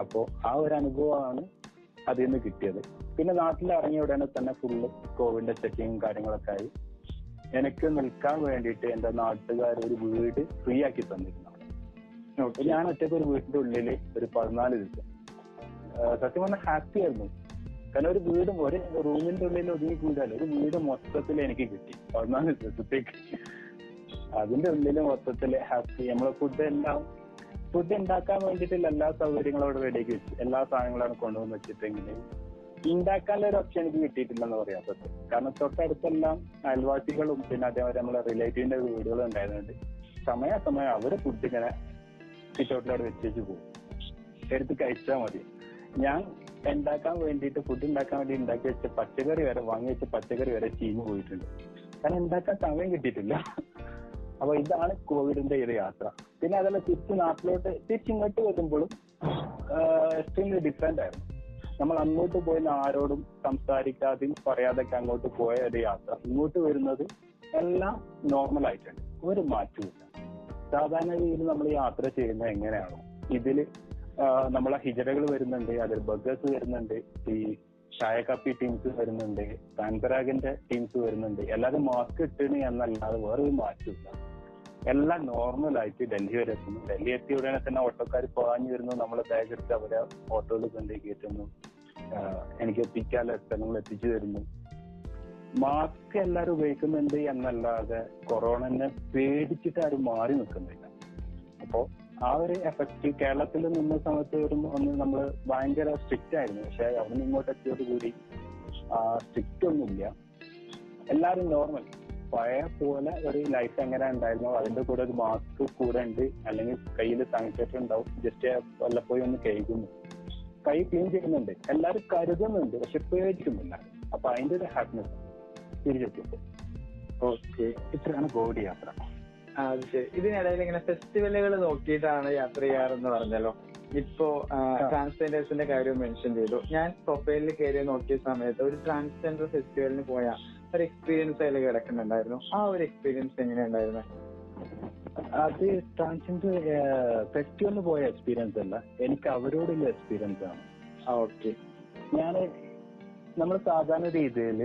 അപ്പോ ആ ഒരു അനുഭവമാണ് അതിൽ നിന്ന് കിട്ടിയത്. പിന്നെ നാട്ടിൽ ഇറങ്ങിയ ഉടനെ തന്നെ ഫുള്ള് കോവിഡിന്റെ ചെക്കിങ്ങും കാര്യങ്ങളൊക്കെ ആയി. എനിക്ക് നിൽക്കാൻ വേണ്ടിയിട്ട് എന്റെ നാട്ടുകാർ ഒരു വീട് ഫ്രീ ആക്കി തന്നിരുന്നു. ഞാൻ ഒറ്റയ്ക്ക് ഒരു വീടിന്റെ ഉള്ളിൽ ഒരു പതിനാല് ദിവസം. സത്യം പറഞ്ഞാൽ ഹാപ്പി ആയിരുന്നു. കാരണം ഒരു വീട് ഒരു റൂമിന്റെ ഉള്ളിൽ ഒതുങ്ങി കൂടാല്ലോ ഒരു വീട് മൊത്തത്തിൽ എനിക്ക് കിട്ടി. പതിനാല് ദിവസത്തേക്ക്. അതിന്റെ ഉള്ളിൽ മൊത്തത്തിൽ ഹാപ്പി നമ്മളെ ഫുഡ് എല്ലാം ഫുഡ് ഉണ്ടാക്കാൻ വേണ്ടിയിട്ടുള്ള എല്ലാ സൗകര്യങ്ങളും അവിടെ റെഡിയാക്കി വെച്ചു എല്ലാ സാധനങ്ങളാണ് കൊണ്ടുവന്ന് വെച്ചിട്ടെങ്കിൽ ഉണ്ടാക്കാനുള്ള ഒരു ഓപ്ഷൻ എനിക്ക് കിട്ടിയിട്ടില്ലെന്ന് പറയാം സത്യം കാരണം തൊട്ടടുത്തെല്ലാം അയൽവാസികളും പിന്നെ അതേപോലെ നമ്മളെ റിലേറ്റീവിന്റെ വീടുകളും ഉണ്ടായതുകൊണ്ട് സമയാസമയം അവർ ഫുഡ് ഇങ്ങനെ സിറ്റൗട്ടിലവിടെ വെച്ചേച്ച് പോകും. എടുത്ത് കഴിച്ചാൽ മതി. ഞാൻ ഉണ്ടാക്കാൻ വേണ്ടിയിട്ട് ഫുഡ് ഉണ്ടാക്കാൻ വേണ്ടി ഉണ്ടാക്കി വെച്ച പച്ചക്കറി വരെ വാങ്ങി വെച്ച പച്ചക്കറി വരെ ചീഞ്ഞു പോയിട്ടുണ്ട്. കാരണം ഉണ്ടാക്കാൻ സമയം കിട്ടിയിട്ടില്ല. അപ്പൊ ഇതാണ് കോവിഡിന്റെ ഒരു യാത്ര. പിന്നെ അതല്ല തിരിച്ച് നാട്ടിലോട്ട് തിരിച്ചിങ്ങോട്ട് വരുമ്പോഴും എക്സ്ട്രീംലി ഡിഫറെന്റ് ആയിരുന്നു. നമ്മൾ അങ്ങോട്ട് പോയി ആരോടും സംസാരിക്കാതെയും പറയാതൊക്കെ അങ്ങോട്ട് പോയ ഒരു യാത്ര. ഇങ്ങോട്ട് വരുന്നത് എല്ലാം നോർമൽ ആയിട്ടുണ്ട്. ഒരു മാറ്റമില്ല സാധാരണ രീതിയിൽ നമ്മൾ യാത്ര ചെയ്യുന്നത് എങ്ങനെയാണോ? ഇതിൽ ആ, നമ്മളെ ഹിജറകൾ വരുന്നുണ്ട് അതിൽ ബഗേഴ്സ് വരുന്നുണ്ട് ഈ ഷായ കപ്പി ടീംസ് വരുന്നുണ്ട് താൻപരാഗിന്റെ ടീംസ് വരുന്നുണ്ട്. എല്ലാവരും മാസ്ക് ഇട്ടിന് എന്നല്ലാതെ വേറൊരു മാറ്റമില്ല എല്ലാം നോർമൽ ആയിട്ട് ഡൽഹി വരെ എത്തുന്നു. ഡൽഹി എത്തിയ ഉടനെ തന്നെ ഓട്ടോക്കാർ പാഞ്ഞു വരുന്നു. നമ്മളെ ബാഗ് എടുത്ത് അവരെ ഓട്ടോയിൽ കൊണ്ടുപോയി കയറ്റുന്നു. എനിക്ക് എത്തിക്കാനുള്ള സ്ഥലങ്ങൾ എത്തിച്ചു തരുന്നു. മാസ്ക് എല്ലാവരും ഉപയോഗിക്കുന്നുണ്ട് എന്നല്ലാതെ കൊറോണനെ പേടിച്ചിട്ട് ആരും മാറി നിൽക്കുന്നില്ല. അപ്പോ ആ ഒരു എഫക്റ്റ് കേരളത്തിൽ നിന്ന സമയത്ത് ഒന്ന് നമ്മൾ ഭയങ്കര സ്ട്രിക്റ്റ് ആയിരുന്നു. പക്ഷെ അവിടെ നിന്ന് ഇങ്ങോട്ട് എത്തിയോട് കൂടി സ്ട്രിക്റ്റ് ഒന്നുമില്ല. എല്ലാരും നോർമൽ പഴയ പോലെ ഒരു ലൈഫ് എങ്ങനെ ഉണ്ടായിരുന്നു അതിന്റെ കൂടെ ഒരു മാസ്ക് കൂടെ ഉണ്ട്. അല്ലെങ്കിൽ കയ്യിൽ സാനിറ്റൈസർ ഉണ്ടാവും. ജസ്റ്റ് വല്ലപ്പോയി ഒന്ന് കഴുകുന്നു. കൈ ക്ലീൻ ചെയ്യുന്നുണ്ട്. എല്ലാരും കരുതുന്നുണ്ട്. പക്ഷെ പേടിക്കുന്നില്ല. അപ്പൊ അതിന്റെ ഒരു ഹാപ്പിനെസ് തിരിച്ചെത്തിയത് ഓക്കെ. ഇത്രയാണ് ബോഡി യാത്ര. അത് ശരി. ഇതിനിടയിൽ ഇങ്ങനെ ഫെസ്റ്റിവലുകൾ നോക്കിയിട്ടാണ് യാത്ര ചെയ്യാറെന്ന് പറഞ്ഞല്ലോ. ഇപ്പോ ട്രാൻസ്ജെൻഡേഴ്സിന്റെ കാര്യം മെൻഷൻ ചെയ്തു. ഞാൻ പ്രൊഫൈലിൽ കയറി നോക്കിയ സമയത്ത് ഒരു ട്രാൻസ്ജെൻഡർ ഫെസ്റ്റിവലിന് പോയ ഒരു എക്സ്പീരിയൻസ് അതിൽ കിടക്കുന്നുണ്ടായിരുന്നു. ആ ഒരു എക്സ്പീരിയൻസ് എങ്ങനെയുണ്ടായിരുന്നു? അത് ട്രാൻസ്ജെൻഡർ ഫെസ്റ്റിവലിന് പോയ എക്സ്പീരിയൻസ് അല്ല. എനിക്ക് അവരോടുള്ള എക്സ്പീരിയൻസ് ആണ്. ഓക്കെ ഞാൻ നമ്മൾ സാധാരണ രീതിയിൽ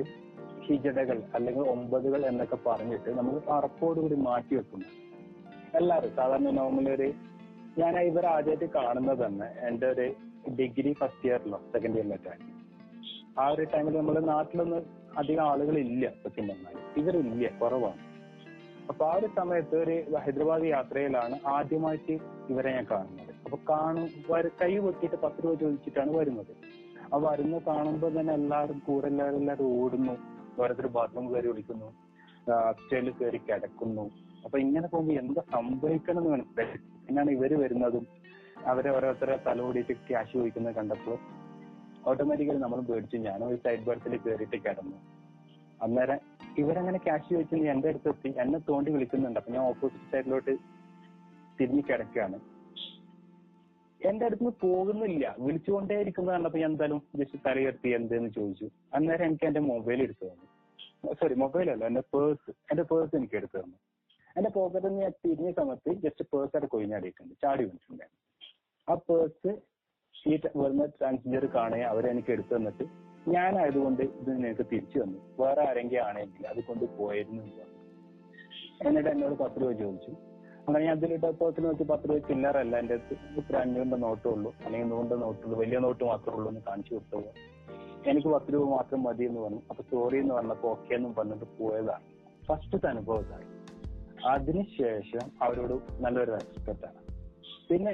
ഹിജടകൾ അല്ലെങ്കിൽ ഒമ്പതുകൾ എന്നൊക്കെ പറഞ്ഞിട്ട് നമ്മൾ അറപ്പോടുകൂടി മാറ്റി വെക്കുന്നു. എല്ലാവരും സാധാരണ നോർമലി ഒരു ഞാൻ ഇവർ ആദ്യമായിട്ട് കാണുന്നത് തന്നെ എന്റെ ഒരു ഡിഗ്രി ഫസ്റ്റ് ഇയറിലോ സെക്കൻഡ് ഇയറിലൊക്കെ ആ ഒരു ടൈമിൽ നമ്മൾ നാട്ടിലൊന്നും അധികം ആളുകളില്ല സത്യം പറഞ്ഞാൽ ഇവരില്ല കുറവാണ്. അപ്പൊ ആ ഒരു സമയത്ത് ഒരു ഹൈദരാബാദ് യാത്രയിലാണ് ആദ്യമായിട്ട് ഇവരെ ഞാൻ കാണുന്നത്. അപ്പൊ കാണും കൈ പൊട്ടിയിട്ട് പത്ത് രൂപ ചോദിച്ചിട്ടാണ് വരുന്നത്. ആ വരുന്ന കാണുമ്പോൾ തന്നെ എല്ലാവരും കൂടെ എല്ലാവരും എല്ലാവരും ഓടുന്നു ഓരോരുത്തർ ബാത്റൂം കയറി വിളിക്കുന്നു അപ്സ്റ്റേലിൽ കയറി കിടക്കുന്നു. അപ്പൊ ഇങ്ങനെ പോകുമ്പോൾ എന്താ സംഭവിക്കണം എന്ന് മനസ്സിലായി പിന്നാണ് ഇവർ വരുന്നതും അവരെ ഓരോരുത്തരെ തലോടിയിട്ട് ക്യാഷ് ചോദിക്കുന്നത് കണ്ടപ്പോൾ ഓട്ടോമാറ്റിക്കലി നമ്മൾ പേടിച്ചു. ഞാനും ഒരു സൈഡ് ബർത്തിൽ കയറിയിട്ട് കിടന്നു. അന്നേരം ഇവരങ്ങനെ ക്യാഷ് ചോദിച്ചു എന്റെ അടുത്ത് എത്തി എന്നെ തോണ്ടി വിളിക്കുന്നുണ്ട്. അപ്പൊ ഞാൻ ഓപ്പോസിറ്റ് സൈഡിലോട്ട് തിരിഞ്ഞു കിടക്കുകയാണ്. എന്റെ അടുത്ത് നിന്ന് പോകുന്നില്ല. വിളിച്ചുകൊണ്ടേ ഇരിക്കുന്നത് കണ്ടപ്പോ ഞാൻ എന്തായാലും ജസ്റ്റ് തലയുയർത്തി എന്തെന്ന് ചോദിച്ചു. അന്നേരം എനിക്ക് എന്റെ മൊബൈൽ എടുത്തു തന്നു. സോറി മൊബൈൽ അല്ല എന്റെ പേഴ്സ് എന്റെ പേഴ്സ് എനിക്ക് എടുത്തു തന്നു. എന്റെ പോക്കറ്റിൽ നിന്ന് ഞാൻ തിരിഞ്ഞ സമയത്ത് ജസ്റ്റ് പേഴ്സ് അവിടെ കൊയിഞ്ഞാടിയിട്ടുണ്ട് ചാടി വീണിട്ടുണ്ട് ആ പേഴ്സ് ട- വരുന്ന ട്രാൻസ്ജെൻഡർ കാണുകയും അവരെനിക്ക് എടുത്തു തന്നിട്ട് ഞാനായതുകൊണ്ട് ഇത് നിനക്ക് തിരിച്ചു തന്നു. വേറെ ആരെങ്കിലും ആണെങ്കിൽ അത് കൊണ്ട് പോയിരുന്നു. എന്നിട്ട് എന്നോട് പത്ത് രൂപ ചോദിച്ചു. അങ്ങനെ ഞാൻ അതിലിട്ട് പേഴ്സിൽ നോക്കി പത്ത് രൂപ ചില്ലറല്ല എന്റെ ഇത്ര അഞ്ഞൂറിന്റെ നോട്ടേ ഉള്ളൂ. അല്ലെങ്കിൽ നൂറിന്റെ നോട്ടുള്ളൂ വലിയ നോട്ട് മാത്രമേ ഉള്ളൂ എന്ന് കാണിച്ചു കൊടുത്തത്. എനിക്ക് പത്ത് രൂപ മാത്രം മതി എന്ന് പറഞ്ഞു. അപ്പൊ സോറി എന്ന് പറഞ്ഞപ്പോ ഓക്കെ എന്നും പറഞ്ഞിട്ട് പോയതാണ്. ഫസ്റ്റത്തെ അനുഭവം ഇതായി അതിനുശേഷം അവരോട് നല്ലൊരു റെസ്പെക്ട് ആണ്. പിന്നെ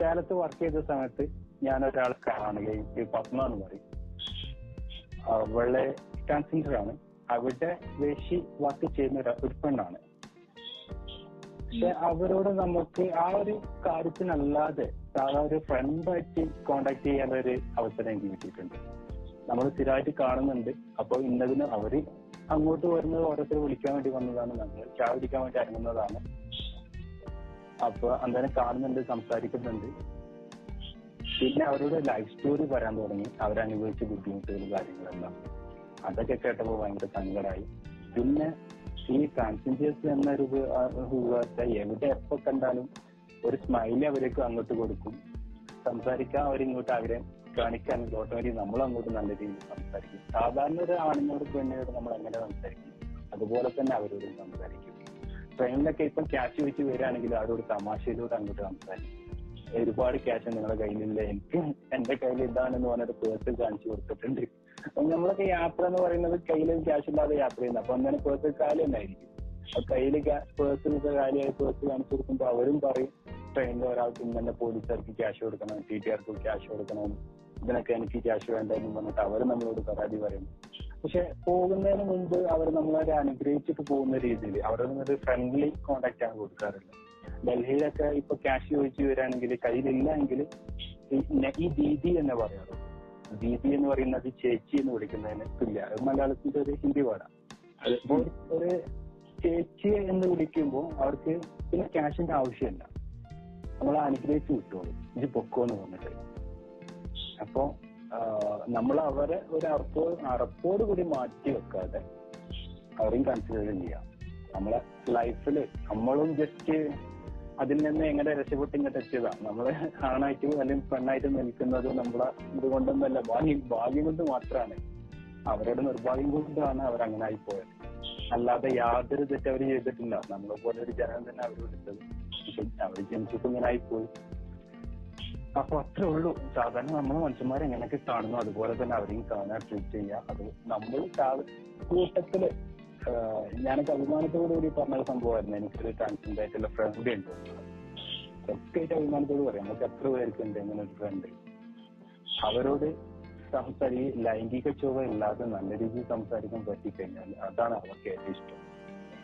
സേലത്ത് വർക്ക് ചെയ്ത സമയത്ത് ഞാൻ ഒരാളെ കാണുകയും പത്മ എന്ന് പറയും. അവളെ ട്രാൻസ്ജെൻഡർ ആണ്. അവിടെ വേശി വർക്ക് ചെയ്യുന്ന ഒരു- പെണ്ണാണ്. പക്ഷെ അവരോട് നമുക്ക് ആ ഒരു കാര്യത്തിനല്ലാതെ സാധാ ഒരു ഫ്രണ്ടായിട്ട് കോണ്ടാക്ട് ചെയ്യാനുള്ള ഒരു അവസരം എനിക്ക് കിട്ടിയിട്ടുണ്ട്. നമ്മൾ സ്ഥിരമായിട്ട് കാണുന്നുണ്ട്. അപ്പൊ ഇന്നതിന് അവർ അങ്ങോട്ട് വരുന്നത് ഓരോരുത്തർ വിളിക്കാൻ വേണ്ടി വന്നതാണ്. നമ്മൾ ചായ കുടിക്കാൻ വേണ്ടി ഇറങ്ങുന്നതാണ്. അപ്പൊ അന്നേരം കാണുന്നുണ്ട് സംസാരിക്കുന്നുണ്ട്. പിന്നെ അവരുടെ ലൈഫ് സ്റ്റോറി പറയാൻ തുടങ്ങി. അവരനുഭവിച്ച ബുദ്ധിമുട്ടുകൾ കാര്യങ്ങളെല്ലാം. അതൊക്കെ കേട്ടപ്പോൾ ഭയങ്കര സങ്കടമായി പിന്നെ ഈ ട്രാൻസ്ജെൻഡേഴ്സ് എന്നൊരു എവിടെ എപ്പോ കണ്ടാലും ഒരു സ്മൈലി അവർക്ക് അങ്ങോട്ട് കൊടുക്കും. സംസാരിക്കാൻ അവരിങ്ങോട്ട് അവരെ കാണിക്കാൻ ഓട്ടോമാറ്റിക് നമ്മൾ അങ്ങോട്ട് നല്ല രീതിയിൽ സംസാരിക്കും. സാധാരണ ഒരു ആണിനോട് പെണ്ണിനോട് നമ്മൾ എങ്ങനെ സംസാരിക്കും. അതുപോലെ തന്നെ അവരോടും സംസാരിക്കും. ട്രെയിനിലൊക്കെ ഇപ്പം ക്യാഷ് വെച്ച് വരികയാണെങ്കിൽ അവരോട് തമാശയിലൂടെ അങ്ങോട്ട് സംസാരിക്കും. ഒരുപാട് ക്യാഷ് നിങ്ങളുടെ കയ്യിലില്ല എനിക്ക് എന്റെ കയ്യിൽ ഇതാണെന്ന് പറഞ്ഞിട്ട് പേഴ്സ് കാണിച്ചു കൊടുത്തിട്ടുണ്ട്. അപ്പൊ നമ്മളൊക്കെ യാത്ര എന്ന് പറയുന്നത് കയ്യിൽ ക്യാഷ് ഇല്ലാതെ യാത്ര ചെയ്യുന്നത് അപ്പൊ അങ്ങനെ പേഴ്സ് കാലം ഉണ്ടായിരിക്കും അപ്പൊ കയ്യിൽ പേഴ്സ് കാലിയായി പേഴ്സ് കാണിച്ചു കൊടുക്കുമ്പോൾ അവരും പറയും ട്രെയിനിൽ ഒരാൾക്ക് ഇന്നെ പോലീസുകാർക്ക് ക്യാഷ് കൊടുക്കണം ടി ടി ആർക്ക് ക്യാഷ് കൊടുക്കണം ഇതിനൊക്കെ എനിക്ക് ക്യാഷ് വേണ്ട എന്ന് പറഞ്ഞിട്ട് അവർ നമ്മളോട് പരാതി പറയും. പക്ഷെ പോകുന്നതിന് മുമ്പ് അവർ നമ്മളെ അനുഗ്രഹിച്ചിട്ട് പോകുന്ന രീതിയിൽ അവരുടെ ഒരു ഫ്രണ്ട്ലി കോണ്ടാക്ട് ആണ് കൊടുക്കാറുള്ളത്. ഡൽഹിയിലൊക്കെ ഇപ്പൊ ക്യാഷ് ചോദിച്ചു വരാണെങ്കിൽ കയ്യിലില്ല എങ്കിൽ ഈ ദീദി എന്ന് പറയാറ് ദീദി എന്ന് പറയുന്നത് ചേച്ചി എന്ന് വിളിക്കുന്നതിന് തുല്യ. മലയാളത്തിന്റെ ഒരു ഹിന്ദി പാടാണ് ഒരു ചേച്ചി എന്ന് വിളിക്കുമ്പോൾ അവർക്ക് പിന്നെ ക്യാഷിന്റെ ആവശ്യമില്ല. നമ്മൾ അനുഗ്രഹിച്ച് വിട്ടോളൂ. ഇത് പൊക്കോ എന്ന് പറഞ്ഞിട്ട്. അപ്പോ നമ്മൾ അവരെ ഒരു അറപ്പോ അറപ്പോട് കൂടി മാറ്റി വെക്കാതെ അവരെയും കൺസിഡർ ചെയ്യാം. നമ്മളെ ലൈഫിൽ നമ്മളും ജസ്റ്റ് അതിൽ നിന്ന് എങ്ങനെ രക്ഷപ്പെട്ട് ഇങ്ങോട്ട് എത്തിയതാ നമ്മൾ ആണായിട്ടും അല്ലെങ്കിൽ പെണ്ണായിട്ടും നിൽക്കുന്നത് നമ്മളെ ഇതുകൊണ്ടൊന്നല്ല ഭാഗ്യം ഭാഗ്യം കൊണ്ട് മാത്രമാണ്. അവരുടെ നിർഭാഗ്യം കൊണ്ടാണ് അവർ അങ്ങനെ ആയി പോയത് അല്ലാതെ യാതൊരു തെറ്റ് അവർ ചെയ്തിട്ടില്ല. നമ്മളെ പോലെ ഒരു ജനം തന്നെ അവർ വിളിച്ചത് അവർ ജനിച്ചിട്ട് ഇങ്ങനെ ആയിപ്പോയി. അപ്പൊ അത്രേ ഉള്ളൂ. സാധാരണ നമ്മൾ മനുഷ്യന്മാരെ എങ്ങനെയൊക്കെ കാണുന്നു. അതുപോലെ തന്നെ അവരെയും കാണാൻ ട്രീറ്റ് ചെയ്യുക. അത് നമ്മൾ കൂട്ടത്തിൽ ഞാനൊക്കെ അഭിമാനത്തോടു കൂടി പറഞ്ഞ ഒരു സംഭവമായിരുന്നു. എനിക്കൊരു ട്രാൻസ്ജെൻഡർ ഫ്രണ്ട് ഉണ്ട്. സത്യമായിട്ട് അഭിമാനത്തോട് പറയാം. നമുക്ക് എത്ര പേർക്ക് ഉണ്ട് അങ്ങനെ ഒരു ഫ്രണ്ട് അവരോട് സംസാരി ലൈംഗിക ചുവ ഇല്ലാതെ നല്ല രീതിയിൽ സംസാരിക്കാൻ പറ്റിക്കഴിഞ്ഞാൽ അതാണ് അവർക്ക് ഏറ്റവും ഇഷ്ടം.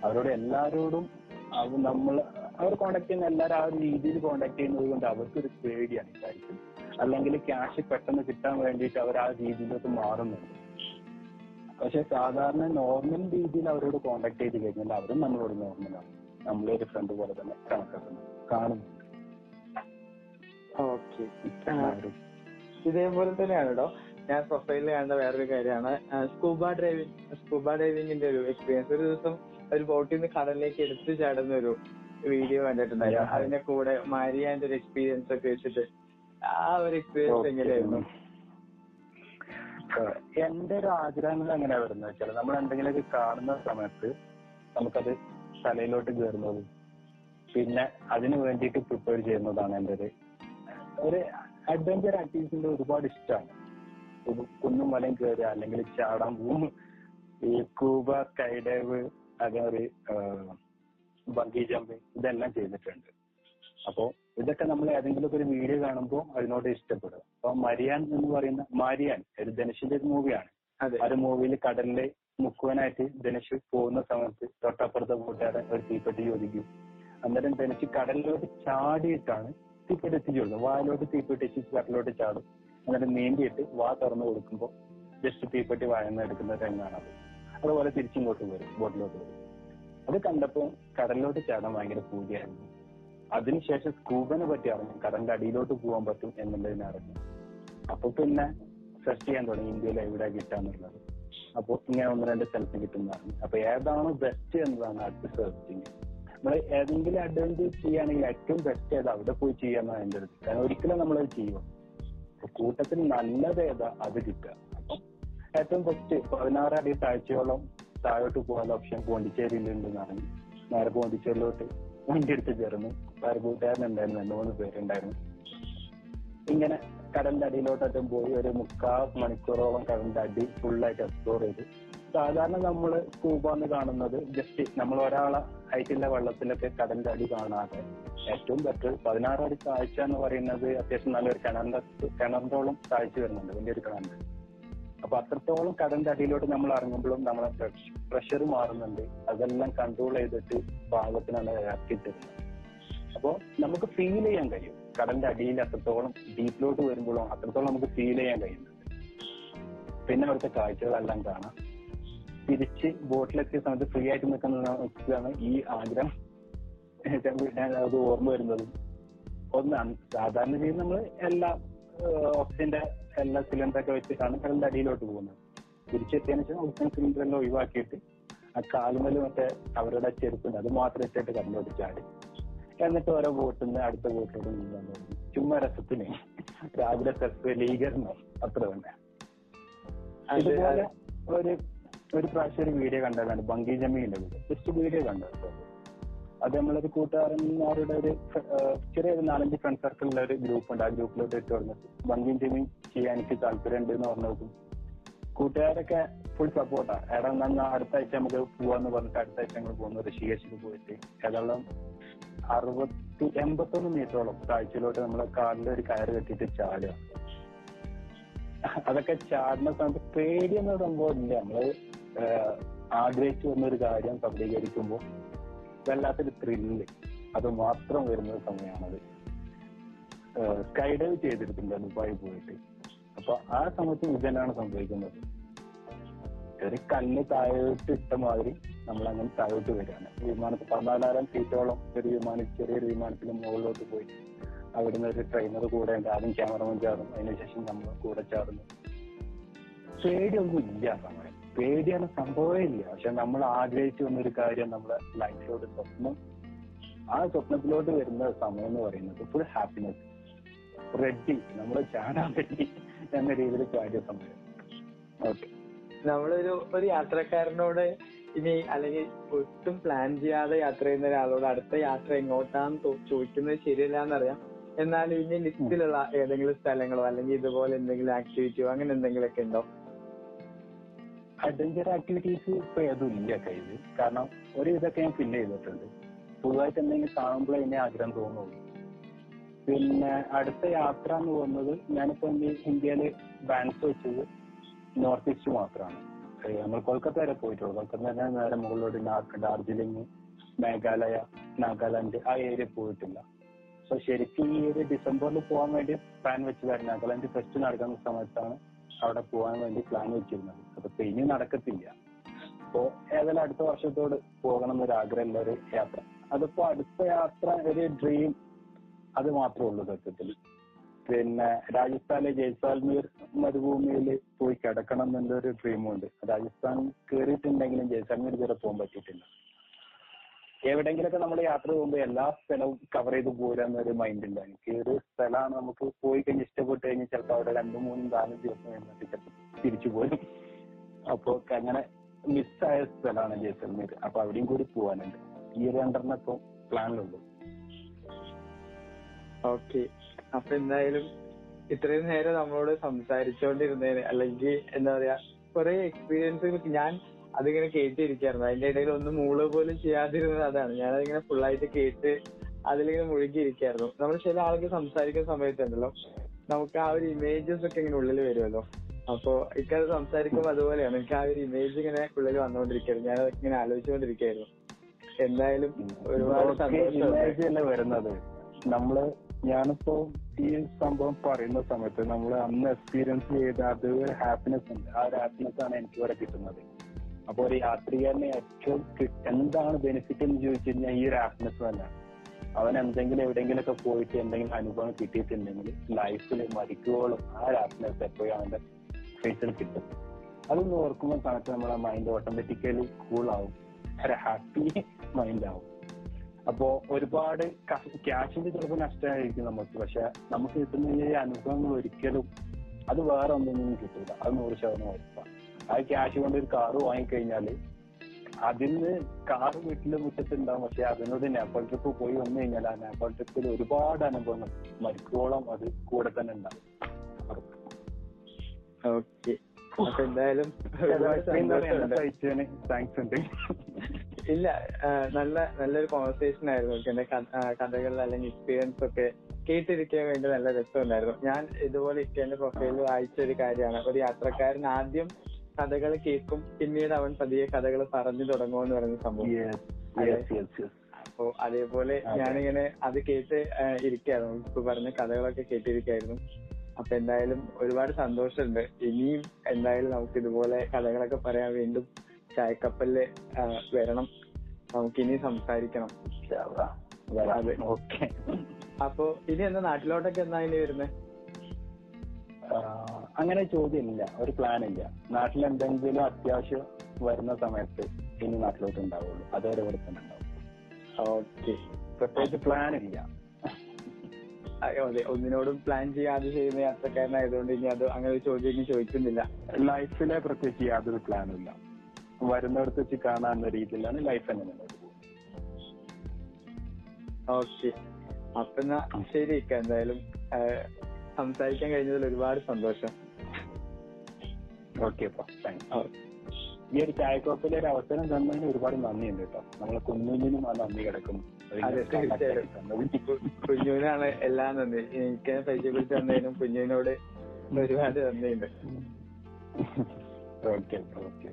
അവരോട് എല്ലാരോടും അവ നമ്മൾ അവർ കോണ്ടാക്ട് ചെയ്യുന്ന എല്ലാവരും ആ ഒരു രീതിയിൽ കോണ്ടാക്ട് ചെയ്യുന്നത് കൊണ്ട് അവർക്കൊരു പേടിയാണ് കാര്യം അല്ലെങ്കിൽ ക്യാഷ് പെട്ടെന്ന് കിട്ടാൻ വേണ്ടിയിട്ട് അവർ ആ രീതിയിലോട്ട് മാറുന്നുണ്ട്. പക്ഷെ സാധാരണ നോർമൽ രീതിയിൽ അവരോട് കോണ്ടാക്ട് ചെയ്ത് കഴിഞ്ഞാൽ അവരും നമ്മളോട് നോർമലാണ് നമ്മളെ ഒരു ഫ്രണ്ട് പോലെ തന്നെ കണക്കാക്കുന്നു കാണുന്നു. ഓക്കെ ഇതേപോലെ തന്നെയാണ് കേട്ടോ ഞാൻ പ്രൊഫൈലിൽ കണ്ട വേറൊരു കാര്യമാണ്. സ്കൂബ ഡ്രൈവിംഗ് സ്കൂബ ഡ്രൈവിംഗിന്റെ ഒരു എക്സ്പീരിയൻസ് ഒരു ദിവസം ഒരു ബോട്ടിൽ നിന്ന് കടലിലേക്ക് എടുത്തു ചാടുന്ന ഒരു വീഡിയോ കണ്ടിട്ടുണ്ടായിരുന്നു. അതിന്റെ കൂടെ മാരിയാന്റെ ഒരു എക്സ്പീരിയൻസ് ഒക്കെ വെച്ചിട്ട് ആ ഒരു എക്സ്പീരിയൻസ് എങ്ങനെയായിരുന്നു? എന്റെ ഒരു ആഗ്രഹങ്ങൾ എങ്ങനെയാ വരുന്നത് വെച്ചാൽ നമ്മൾ എന്തെങ്കിലുമൊക്കെ കാണുന്ന സമയത്ത് നമുക്കത് തലയിലോട്ട് കയറുന്നതും പിന്നെ അതിന് വേണ്ടിയിട്ട് പ്രിപ്പയർ ചെയ്യുന്നതാണ് എന്റെ ഒരു ഒരു അഡ്വഞ്ചർ ആക്ടിവിറ്റീസിന്റെ ഒരുപാട് ഇഷ്ടമാണ് കുന്നും മലയും കയറുക അല്ലെങ്കിൽ ചാടാൻ പോകും ഈ കൂബ സ്കൈ ഡൈവ് ഒരു ബങ്കി ജമ്പിങ് ഇതെല്ലാം ചെയ്തിട്ടുണ്ട്. അപ്പോ ഇതൊക്കെ നമ്മൾ ഏതെങ്കിലും ഒരു വീഡിയോ കാണുമ്പോൾ അതിനോട് ഇഷ്ടപ്പെടും അപ്പൊ മരിയാൻ എന്ന് പറയുന്ന മാരിയാൻ ഒരു ധനുഷിന്റെ ഒരു മൂവിയാണ് അതെ. ആ ഒരു മൂവിയിൽ കടലിലെ മുക്കുവനായിട്ട് ധനുഷ് പോകുന്ന സമയത്ത് തൊട്ടപ്പുറത്തെ കൂട്ടുകാരൻ ഒരു തീപ്പെട്ടി ചോദിക്കും. അന്നേരം ധനുഷ് കടലിലോട്ട് ചാടിയിട്ടാണ് തീപ്പെട്ടി എത്തിച്ചു കൊടുക്കുന്നത് വായിലോട്ട് തീപ്പെട്ടി എത്തിച്ച് കടലിലോട്ട് ചാടും. എന്നിട്ട് നീന്തിയിട്ട് വാ തുറന്നു കൊടുക്കുമ്പോൾ ജസ്റ്റ് തീപ്പെട്ടി വായന്ന് എടുക്കുന്ന രംഗമാണ് അത്. അതുപോലെ തിരിച്ചിങ്ങോട്ട് വരും ബോട്ടിലോട്ട് വരും. അത് കണ്ടപ്പോൾ കടലിലോട്ട് ചാടാൻ ഭയങ്കര പൂതിയായിരുന്നു. അതിനുശേഷം സ്കൂബനെ പറ്റി അറിഞ്ഞു കടലിന്റെ അടിയിലോട്ട് പോകാൻ പറ്റും എന്നുള്ളതിനെ അറിഞ്ഞു. അപ്പൊ പിന്നെ സെർച്ച് ചെയ്യാൻ തുടങ്ങി. ഇന്ത്യയിൽ എവിടെ കിട്ടാന്നുള്ളത് അപ്പൊ ഇങ്ങനെ ഒന്ന് രണ്ട് സ്ഥലത്ത് കിട്ടുന്നതാണ് അപ്പൊ ഏതാണോ ബെസ്റ്റ് എന്നതാണ് അടുത്ത സെർച്ചിങ് നമ്മൾ ഏതെങ്കിലും അഡ്വഞ്ചർ ചെയ്യുകയാണെങ്കിൽ ഏറ്റവും ബെസ്റ്റ് ഏതാ? അവിടെ പോയി ചെയ്യാന്നാണ് എന്റെ അടുത്ത് കാരണം ഒരിക്കലും നമ്മളത് ചെയ്യും അപ്പൊ കൂട്ടത്തിൽ നല്ലത് ഏതാ? അത് കിട്ടുക. ഏറ്റവും ബെസ്റ്റ് പതിനാറ് അടി താഴ്ചയോളം താഴോട്ട് പോകാനുള്ള ഓപ്ഷൻ പോണ്ടിച്ചേരിയിലുണ്ടെന്നാണ് നേരെ പോണ്ടിച്ചേരിയിലോട്ട് വണ്ടി എടുത്ത് ചേർന്നു വേറെ കൂട്ടുകാരനുണ്ടായിരുന്നു രണ്ടു മൂന്ന് പേരുണ്ടായിരുന്നു. ഇങ്ങനെ കടലിന്റെ അടിയിലോട്ടൊക്കെ പോയി ഒരു മുക്കാൽ മണിക്കൂറോളം കടലിന്റെ അടി ഫുള്ളായിട്ട് എക്സ്പ്ലോർ ചെയ്തു. സാധാരണ നമ്മൾ സ്കൂബ എന്ന് കാണുന്നത്. ജസ്റ്റ് നമ്മൾ ഒരാളെ ഹൈറ്റിന്റെ വെള്ളത്തിലൊക്കെ കടലിന്റെ അടി കാണാതെ ഏറ്റവും ബെറ്റർ പതിനാറ് അടി താഴ്ച എന്ന് പറയുന്നത് അത്യാവശ്യം നല്ലൊരു കിണറിന്റെ കിണറിന്റോളം താഴ്ച വരുന്നുണ്ട്. വലിയൊരു കിണറുണ്ട്. അപ്പൊ അത്രത്തോളം കടലിന്റെ അടിയിലോട്ട് നമ്മൾ ഇറങ്ങുമ്പോഴും നമ്മളെ പ്രഷർ മാറുന്നുണ്ട്. അതെല്ലാം കൺട്രോൾ ചെയ്തിട്ട് പാകത്തിനാണ് ഇറക്കി തരുന്നത് അപ്പോ നമുക്ക് ഫീൽ ചെയ്യാൻ കഴിയും. കടലിന്റെ അടിയിൽ അത്രത്തോളം ഡീപ്പിലോട്ട് വരുമ്പോഴും അത്രത്തോളം നമുക്ക് ഫീൽ ചെയ്യാൻ കഴിയുന്നുണ്ട് പിന്നെ അവിടുത്തെ കാഴ്ചകളെല്ലാം കാണാം. തിരിച്ച് ബോട്ടിലെത്തിയ സമയത്ത് ഫ്രീ ആയിട്ട് നിൽക്കുന്ന നിൽക്കുകയാണ് ഈ ആഗ്രഹം. അത് ഓർമ്മ വരുന്നത്. ഒന്നാണ്. സാധാരണ രീതിയിൽ നമ്മൾ എല്ലാ ഓക്സിജന്റെ എല്ലാ സിലിണ്ടറൊക്കെ വെച്ചിട്ടാണ് കടലിന്റെ അടിയിലോട്ട് പോകുന്നത്. തിരിച്ചെത്തിയതിനു ശേഷം ഓക്സിജൻ സിലിണ്ടർ എല്ലാം ഒഴിവാക്കിയിട്ട് ആ കാലുമൽ മറ്റേ അവരുടെ ചെരുപ്പുണ്ട് അത് മാത്രം ഇട്ടിട്ട് കടലോട്ട് ചാടി. എന്നിട്ട് ഓരോ ബോട്ടിൽ നിന്ന് അടുത്ത ബോട്ടിലോട്ട് നീങ്ങാൻ തുടങ്ങി ചുമ്മാ രസത്തിന്. രാവിലെ സെസ് ലീഗറിനോ അത്ര തന്നെ. അതുപോലെ ഒരു ഒരു പ്രാവശ്യം ഒരു വീഡിയോ കണ്ടതാണ്. ബങ്കി ജമീന്റെ വീഡിയോ ജസ്റ്റ് വീഡിയോ കണ്ടത് അത് നമ്മളൊരു കൂട്ടുകാരന്മാരുടെ ഒരു ചെറിയൊരു നാലഞ്ച് ഫ്രണ്ട് ഉള്ള ഒരു ഗ്രൂപ്പ് ഉണ്ട്. ആ ഗ്രൂപ്പിലോട്ട് ഇട്ട് പറഞ്ഞിട്ട് ബങ്കി ജമീൻ ചെയ്യാൻ എനിക്ക് താല്പര്യമുണ്ട് എന്ന് പറഞ്ഞു കൂട്ടുകാരൊക്കെ ഫുൾ സപ്പോർട്ടാ എടാ നന്ന അടുത്ത ആഴ്ച നമുക്ക് പോവാന്ന് പറഞ്ഞിട്ട് അടുത്ത ആഴ്ച ഞങ്ങൾ പോകുന്നു. ഋഷികേശിൽ പോയിട്ട് ഏതാളും അറുപത്തി എൺപത്തൊന്ന് മീറ്ററോളം താഴ്ചയിലോട്ട് നമ്മളെ കാലിൽ ഒരു കയറ് കെട്ടിട്ട് ചാടുക. അതൊക്കെ ചാടുന്ന സമയത്ത് പേടിയെന്ന സംഭവം ഇല്ല നമ്മൾ ആഗ്രഹിച്ചു വന്ന ഒരു കാര്യം സഫലീകരിക്കുമ്പോൾ വല്ലാത്തൊരു ത്രില്ല് അത് മാത്രം വരുന്ന സമയമാണത്. സ്കൈ ഡൈവ് ചെയ്തിട്ടുണ്ട് ദുബായി പോയിട്ട്. അപ്പൊ ആ സമയത്ത് ഇതന്നെയാണ് സംഭവിക്കുന്നത്. ഒരു കല്ല് താഴോട്ട് ഇട്ട മാതിരി നമ്മൾ അങ്ങനെ താഴോട്ട് വരികയാണ്. വിമാനത്തിൽ പതിനാലായിരം സീറ്റോളം ഒരു വിമാനം ചെറിയൊരു വിമാനത്തിന് മുകളിലോട്ട് പോയി. അവിടുന്ന് ഒരു ട്രെയിനർ കൂടെ ഉണ്ട്. ആദ്യം ക്യാമറമാൻ ചാടും അതിനുശേഷം നമ്മൾ കൂടെ ചാടുന്നു. പേടിയൊന്നും ഇല്ല സമയം പേടിയാണ് സംഭവമേ ഇല്ല. പക്ഷെ നമ്മൾ ആഗ്രഹിച്ചു വന്നൊരു കാര്യം നമ്മൾ ലൈഫിലോട് സ്വപ്നം ആ സ്വപ്നത്തിലോട്ട് വരുന്ന സമയം എന്ന് പറയുന്നത് ഫുൾ ഹാപ്പിനെസ് റെഡി നമ്മൾ ചാടാൻ റെഡി എന്ന രീതിയിൽ ചാടിയ സമയം. ഓക്കെ നമ്മളൊരു ഒരു യാത്രക്കാരനോട് ഇനി അല്ലെങ്കിൽ ഒട്ടും പ്ലാൻ ചെയ്യാതെ യാത്ര ചെയ്യുന്ന ഒരാളോട് അടുത്ത യാത്ര എങ്ങോട്ടാന്ന് ചോദിക്കുന്നത് ശരിയല്ല എന്നറിയാം എന്നാലും ഇനി ലിസ്റ്റിലുള്ള ഏതെങ്കിലും സ്ഥലങ്ങളോ അല്ലെങ്കിൽ ഇതുപോലെ എന്തെങ്കിലും ആക്ടിവിറ്റിയോ അങ്ങനെ എന്തെങ്കിലുമൊക്കെ ഉണ്ടോ? അഡ്വഞ്ചർ ആക്ടിവിറ്റീസ് ഇപ്പൊ ഏതും ഇല്ല കയ്യിൽ. കാരണം ഒരു ഇതൊക്കെ ഞാൻ പിന്നെ ചെയ്തിട്ടുണ്ട്. പുതുതായിട്ട് എന്തെങ്കിലും കാണുമ്പോൾ എന്നെ ആഗ്രഹം തോന്നുള്ളൂ പിന്നെ അടുത്ത യാത്ര എന്ന് പറയുന്നത് ഞാനിപ്പോ ഇന്ത്യയിലെ ബാൻസ് വെച്ചത് നോർത്ത് ഈസ്റ്റ് മാത്രമാണ് നമ്മൾ കൊൽക്കത്ത വരെ പോയിട്ടുള്ളൂ. കൊൽക്കത്ത തന്നെ നേരെ മുകളിലോട്ട് ഡാർജിലിംഗ് മേഘാലയ നാഗാലാൻഡ് ആ ഏരിയ പോയിട്ടില്ല. സോ ശരിക്കും ഈ ഒരു ഡിസംബറിൽ പോകാൻ വേണ്ടി പ്ലാൻ വെച്ചതായിരുന്നു. നാഗാലാൻഡ് ഫെസ്റ്റ് നടക്കുന്ന സമയത്താണ് അവിടെ പോകാൻ വേണ്ടി പ്ലാൻ വെച്ചിരുന്നത്. അതിപ്പോ ഇനി നടക്കത്തില്ല. അപ്പോ ഏതായാലും അടുത്ത വർഷത്തോട് പോകണം എന്നൊരു ആഗ്രഹമുള്ള ഒരു യാത്ര. അതിപ്പോ അടുത്ത യാത്ര ഒരു ഡ്രീം അത് മാത്രമേ ഉള്ളൂ സത്യത്തിൽ. പിന്നെ രാജസ്ഥാനിലെ ജയ്സാൽമീർ മരുഭൂമിയിൽ പോയി കിടക്കണം എന്നൊരു ഡ്രീമുണ്ട് രാജസ്ഥാൻ കയറിയിട്ടുണ്ടെങ്കിലും ജയ്സാൽമീർ ഇതുവരെ പോകാൻ പറ്റിയിട്ടില്ല. എവിടെങ്കിലൊക്കെ നമ്മൾ യാത്ര പോകുമ്പോൾ എല്ലാ സ്ഥലവും കവർ ചെയ്ത് പോരാന്നൊരു മൈൻഡ് ഉണ്ട്. എനിക്ക് ഒരു സ്ഥലമാണ് നമുക്ക് പോയി കഴിഞ്ഞ് ഇഷ്ടപ്പെട്ട് കഴിഞ്ഞാൽ ചിലപ്പോൾ അവിടെ രണ്ടും മൂന്നും നാലും ദിവസം കഴിഞ്ഞിട്ട് ചിലപ്പോൾ തിരിച്ചു പോരും. അപ്പൊ അങ്ങനെ മിസ്സായ സ്ഥലമാണ് ജയ്സൽമീർ. അപ്പൊ അവിടെയും കൂടി പോവാനുണ്ട്. ഈ ഒരു ഇപ്പൊ പ്ലാനിലുള്ളൂ ഓക്കെ. അപ്പൊ എന്തായാലും ഇത്രയും നേരം നമ്മളോട് സംസാരിച്ചുകൊണ്ടിരുന്നതിന് അല്ലെങ്കിൽ എന്താ പറയാ കുറെ എക്സ്പീരിയൻസ് ഞാൻ അതിങ്ങനെ കേട്ടിരിക്കായിരുന്നു. അതിന്റെ ഇടയിൽ ഒന്നും മൂൾ പോലും ചെയ്യാതിരുന്നത് അതാണ്. ഞാൻ അതിങ്ങനെ ഫുള്ളായിട്ട് കേട്ട് അതിലിങ്ങനെ മുഴുകിയിരിക്കായിരുന്നു. നമ്മൾ ചില ആൾക്ക് സംസാരിക്കുന്ന സമയത്തുണ്ടല്ലോ നമുക്ക് ആ ഒരു ഇമേജസ് ഒക്കെ ഇങ്ങനെ ഉള്ളിൽ വരുമല്ലോ. അപ്പോ ഇക്കത് സംസാരിക്കുമ്പോൾ അതുപോലെയാണ്. എനിക്ക് ആ ഒരു ഇമേജ് ഇങ്ങനെ ഉള്ളിൽ വന്നുകൊണ്ടിരിക്കുകയായിരുന്നു. ഞാൻ ഇങ്ങനെ ആലോചിച്ചുകൊണ്ടിരിക്കുകയായിരുന്നു. എന്തായാലും ഒരുപാട് സന്തോഷം വരുന്നത്? നമ്മൾ ഞാനിപ്പോ ഈ സംഭവം പറയുന്ന സമയത്ത് നമ്മൾ അന്ന് എക്സ്പീരിയൻസ് ചെയ്ത അത് ഹാപ്പിനെസ് ഉണ്ട്. ആ ഒരു ഹാപ്പിനെസ് ആണ് എനിക്ക് ഇവിടെ കിട്ടുന്നത്. അപ്പൊ ഒരു യാത്രികനെ ഏറ്റവും എന്താണ് ബെനിഫിറ്റ് എന്ന് ചോദിച്ചു കഴിഞ്ഞാൽ ഈ ഒരു ഹാപ്പിനെസ് തന്നെ. അവൻ എന്തെങ്കിലും എവിടെയെങ്കിലുമൊക്കെ പോയിട്ട് എന്തെങ്കിലും അനുഭവം കിട്ടിയിട്ടുണ്ടെങ്കിൽ ലൈഫിൽ മരിക്കുവോളും ആ ഒരു ഹാപ്പിനെസ് എപ്പോഴും അവന്റെ ഫേസിൽ കിട്ടും. അതൊന്ന് ഓർക്കുമ്പോൾ സമയത്ത് നമ്മളെ മൈൻഡ് ഓട്ടോമാറ്റിക്കലി കൂൾ ആവും. ഒരു ഹാപ്പി മൈൻഡ് ആവും. അപ്പോ ഒരുപാട് ക്യാഷിന്റെ ചിലപ്പോൾ നഷ്ടമായിരിക്കും നമുക്ക്. പക്ഷെ നമുക്ക് കിട്ടുന്ന ഈ അനുഭവങ്ങൾ ഒരിക്കലും അത് വേറെ ഒന്നും കിട്ടില്ല അത് നൂറ് ശതമാനം ഉറപ്പാണ്. ആ ക്യാഷ് കൊണ്ട് ഒരു കാറ് വാങ്ങിക്കഴിഞ്ഞാൽ അതിന്ന് കാറ് വീട്ടിലെ മുറ്റത്തുണ്ടാവും. പക്ഷെ അതിനോട് നേപ്പാൾ ട്രിപ്പ് പോയി വന്നു കഴിഞ്ഞാൽ ആ നേപ്പാൾ ട്രിപ്പിൽ ഒരുപാട് അനുഭവങ്ങൾ മരിക്കോളം അത് കൂടെ തന്നെ ഉണ്ടാവും. ഓക്കെ അപ്പൊ എന്തായാലും താങ്ക്സ് ഉണ്ട്. ഇല്ല നല്ല നല്ലൊരു കോൺവെർസേഷൻ ആയിരുന്നു. എന്റെ കഥകൾ അല്ലെങ്കിൽ എക്സ്പീരിയൻസ് ഒക്കെ കേട്ടിരിക്കാൻ വേണ്ടി നല്ല രസമുണ്ടായിരുന്നു. ഞാൻ ഇതുപോലെ ഇക്കേന്റെ പ്രൊഫൈലിൽ വായിച്ച ഒരു കാര്യമാണ്. ഒരു യാത്രക്കാരൻ ആദ്യം കഥകൾ കേൾക്കും. പിന്നീട് അവൻ പതിയെ കഥകൾ പറഞ്ഞു തുടങ്ങും എന്ന് പറയുന്ന സംഭവം അപ്പോ അതേപോലെ ഞാൻ ഞാനിങ്ങനെ അത് കേട്ട് ഇരിക്കായിരുന്നു. ഇപ്പൊ പറഞ്ഞ കഥകളൊക്കെ കേട്ടിരിക്കായിരുന്നു. അപ്പൊ എന്തായാലും ഒരുപാട് സന്തോഷമുണ്ട്. ഇനിയും എന്തായാലും നമുക്ക് ഇതുപോലെ കഥകളൊക്കെ പറയാൻ വീണ്ടും ചായക്കപ്പലിൽ വരണം. നമുക്ക് ഇനി സംസാരിക്കണം അപ്പോ ഇനി എന്താ നാട്ടിലോട്ടൊക്കെ എന്നാ ഇനി വരുന്നത് അങ്ങനെ ചോദ്യമില്ല. ഒരു പ്ലാൻ ഇല്ല നാട്ടിൽ എന്തെങ്കിലും അത്യാവശ്യം വരുന്ന സമയത്ത് ഇനി നാട്ടിലോട്ട് ഉണ്ടാവുള്ളൂ. അതോടെ ഇവിടെ തന്നെ ഉണ്ടാവും. ഓക്കെ. പ്രത്യേകിച്ച് പ്ലാൻ ഇല്ല അതെ. ഒന്നിനോടും പ്ലാൻ ചെയ്യാതെ ചെയ്യുന്ന യാത്രക്കാരനായതുകൊണ്ട് ഇനി അത് അങ്ങനെ ഒരു ചോദ്യം ഇനി ചോദിക്കുന്നില്ല. ലൈഫിലെ പ്രത്യേകിച്ച് യാതൊരു പ്ലാനും ഇല്ല. വരുന്നിടത്ത് വെച്ച് കാണാവുന്ന രീതിയിലാണ് ലൈഫ് മുന്നോട്ട് പോകുന്നത്. ഓക്കെ. അപ്പൊ എന്നാ ശരി എന്തായാലും സംസാരിക്കാൻ കഴിഞ്ഞതിൽ ഒരുപാട് സന്തോഷം. ഓക്കെ അപ്പൊ താങ്ക്സ് ഈ ഒരു ചായക്കോപ്പിലെ ഒരു അവസരം തന്നതിന് ഒരുപാട് നന്ദിയുണ്ട് കേട്ടോ. നമ്മളെ കുഞ്ഞുഞ്ഞിനും ആ നന്ദി കിടക്കും. കുഞ്ഞുവിനാണ് എല്ലാം നന്ദി. എനിക്ക് പരിചയപ്പെടുത്തി തന്നതിനും കുഞ്ഞുവിനോട് ഒരുപാട് നന്ദിയുണ്ട്. Okay okay